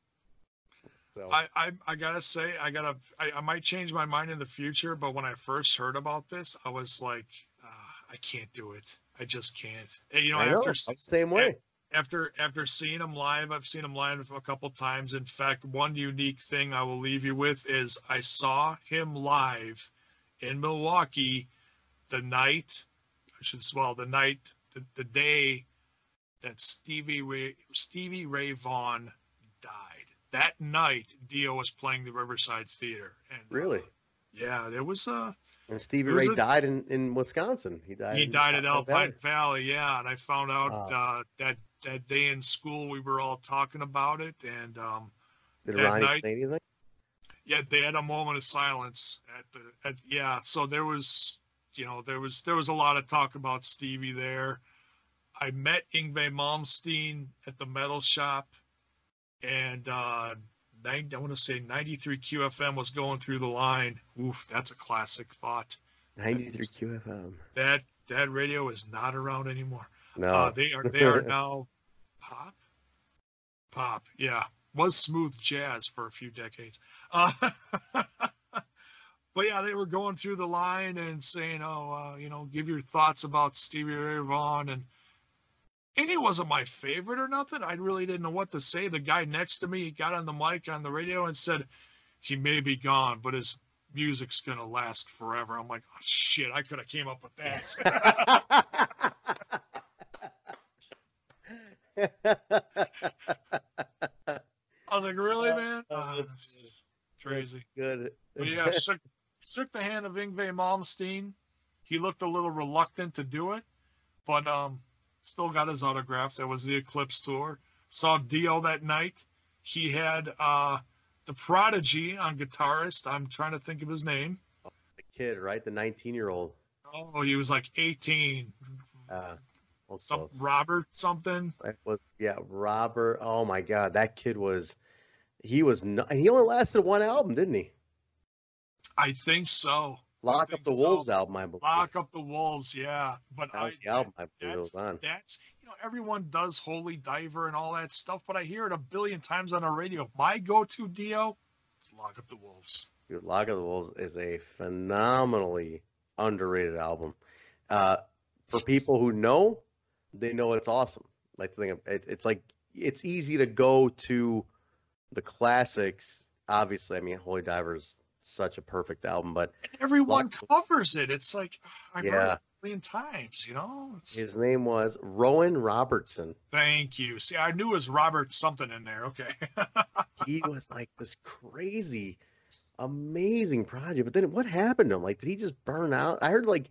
So I, I I gotta say I gotta I, I might change my mind in the future, but when I first heard about this, I was like, ah, I can't do it. I just can't. And, you know, I know. after same way. after after seeing him live, I've seen him live a couple times. In fact, one unique thing I will leave you with is I saw him live in Milwaukee the night, I should well the night the, the day that Stevie Ray Stevie Ray Vaughan died. That night, Dio was playing the Riverside Theater, and uh, Really? yeah, there was a And Stevie Ray a- died in, in Wisconsin. He died. he in died at Alpine Alpine Valley. yeah. And I found out Wow. uh, that that day in school we were all talking about it, and um, Did that Ronnie night- say anything? yeah, they had a moment of silence at the at yeah. So there was you know there was there was a lot of talk about Stevie there. I met Yngwie Malmsteen at the metal shop, and uh, nine, I want to say 93 QFM was going through the line. Oof, that's a classic thought. 93 QFM. That that radio is not around anymore. No. Uh, they are they are (laughs) now pop, pop. Yeah, was smooth jazz for a few decades. Uh, (laughs) but yeah, they were going through the line and saying, "Oh, uh, you know, give your thoughts about Stevie Ray Vaughan." And and he wasn't my favorite or nothing. I really didn't know what to say. The guy next to me got on the mic on the radio and said, "He may be gone, but his." Music's gonna last forever. I'm like, oh, shit! I could have came up with that. (laughs) I was like, really, man? Oh, Uh, crazy. Good. But yeah, Chi- shook the hand of Yngwie Malmsteen. He looked a little reluctant to do it, but um, still got his autograph. That was the Eclipse tour. Saw Dio that night. He had uh, the Prodigy on guitarist. I'm trying to think of his name. The kid, right? The 19 year old. Oh, he was like 18. Uh, Some Robert something. That was yeah, Robert. Oh my God, that kid was. He was. No, he only lasted one album, didn't he? I think so. Lock think Up the so. Wolves album, I believe. Lock up the wolves, yeah. But I, the album I believe it that's, was on. that's you know everyone does Holy Diver and all that stuff, but I hear it a billion times on the radio. My go-to Dio, is Lock Up the Wolves. Dude, Lock Up the Wolves is a phenomenally underrated album. Uh, for people who know, they know it's awesome. Like the thing, it, it's like it's easy to go to the classics. Obviously, I mean, Holy Diver's such a perfect album, but Everyone Lock- covers it. It's like I've heard it a million times. You know. It's, his name was Rowan Robertson. thank you. See, I knew it was Robert something in there. Okay. (laughs) he was like this crazy, amazing project. But then what happened to him? Like, did he just burn out? I heard like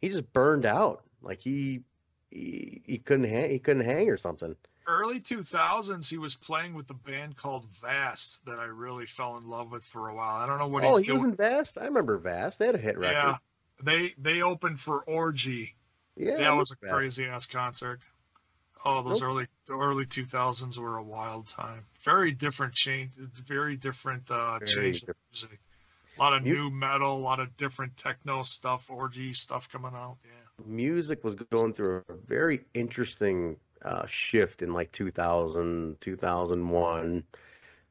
he just burned out. Like he he, he couldn't hang. He couldn't hang or something. Early 2000s, he was playing with the band called Vast that I really fell in love with for a while. I don't know what oh, he was doing. in Vast. I remember Vast. They had a hit record. Yeah, they they opened for Orgy. yeah. That was a crazy ass concert. Oh, those Nope. early the early 2000s were a wild time. Very different change, very different uh, Very change different. music. A lot of Mus- new metal, a lot of different techno stuff, orgy stuff coming out. Yeah. Music was going through a very interesting uh, shift in like 2000, 2001,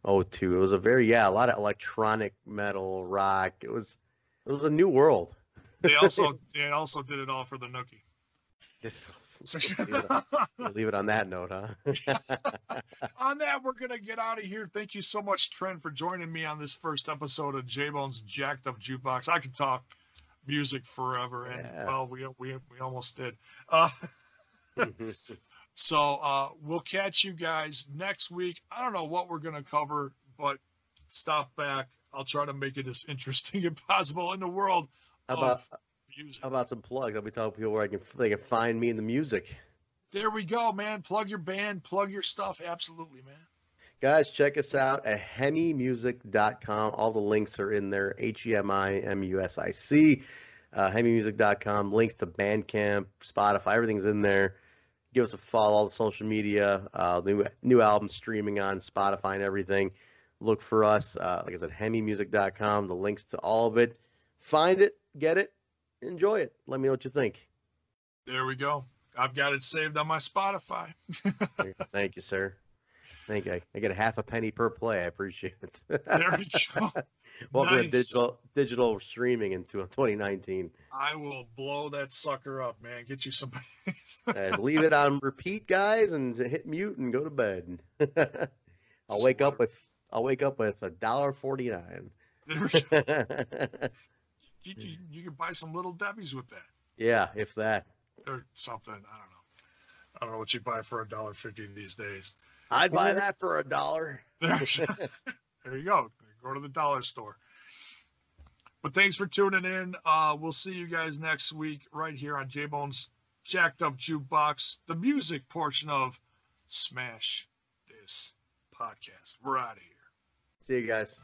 02. It was a very yeah, a lot of electronic metal, rock. It was it was a new world. They (laughs) also they also did it all for the Nookie. (laughs) We'll leave it on that note, huh? (laughs) on that, we're gonna get out of here. Thank you so much, Trent, for joining me on this first episode of J Bone's Jacked Up Jukebox. I could talk music forever, and Yeah. well, we we we almost did. Uh, so uh, we'll catch you guys next week. I don't know what we're gonna cover, but stop back. I'll try to make it as (laughs) interesting as possible in the world How about of music. how about some plugs? I'll be telling people where I can they can find me in the music. There we go, man. Plug your band, plug your stuff. Absolutely, man. Guys, check us out at hemimusic.com. All the links are in there. H E M I M U S I C. Uh, hemimusic.com. Links to Bandcamp, Spotify, everything's in there. Give us a follow, all the social media. Uh, new new album streaming on Spotify and everything. Look for us. Uh, like I said, hemimusic.com. The links to all of it. Find it, get it, enjoy it. Let me know what you think. There we go. I've got it saved on my Spotify. (laughs) Thank you, sir. Thank you. I get a half a penny per play. I appreciate it. There we (laughs) go. Welcome to digital digital streaming into 2019. I will blow that sucker up, man. Get you some. (laughs) Uh, (laughs) leave it on repeat, guys, and hit mute and go to bed. I'll wake up with I'll wake up with a dollar forty nine. There we go. you, you, you can buy some little Debbie's with that yeah, if that. or something. I don't know. I don't know what you buy for a dollar fifty these days. I'd buy that for a dollar. (laughs) There, there you go. Go to the dollar store. But thanks for tuning in. Uh, we'll see you guys next week right here on J Bone's Jacked Up Jukebox, the music portion of Smash This Podcast. We're out of here. See you guys.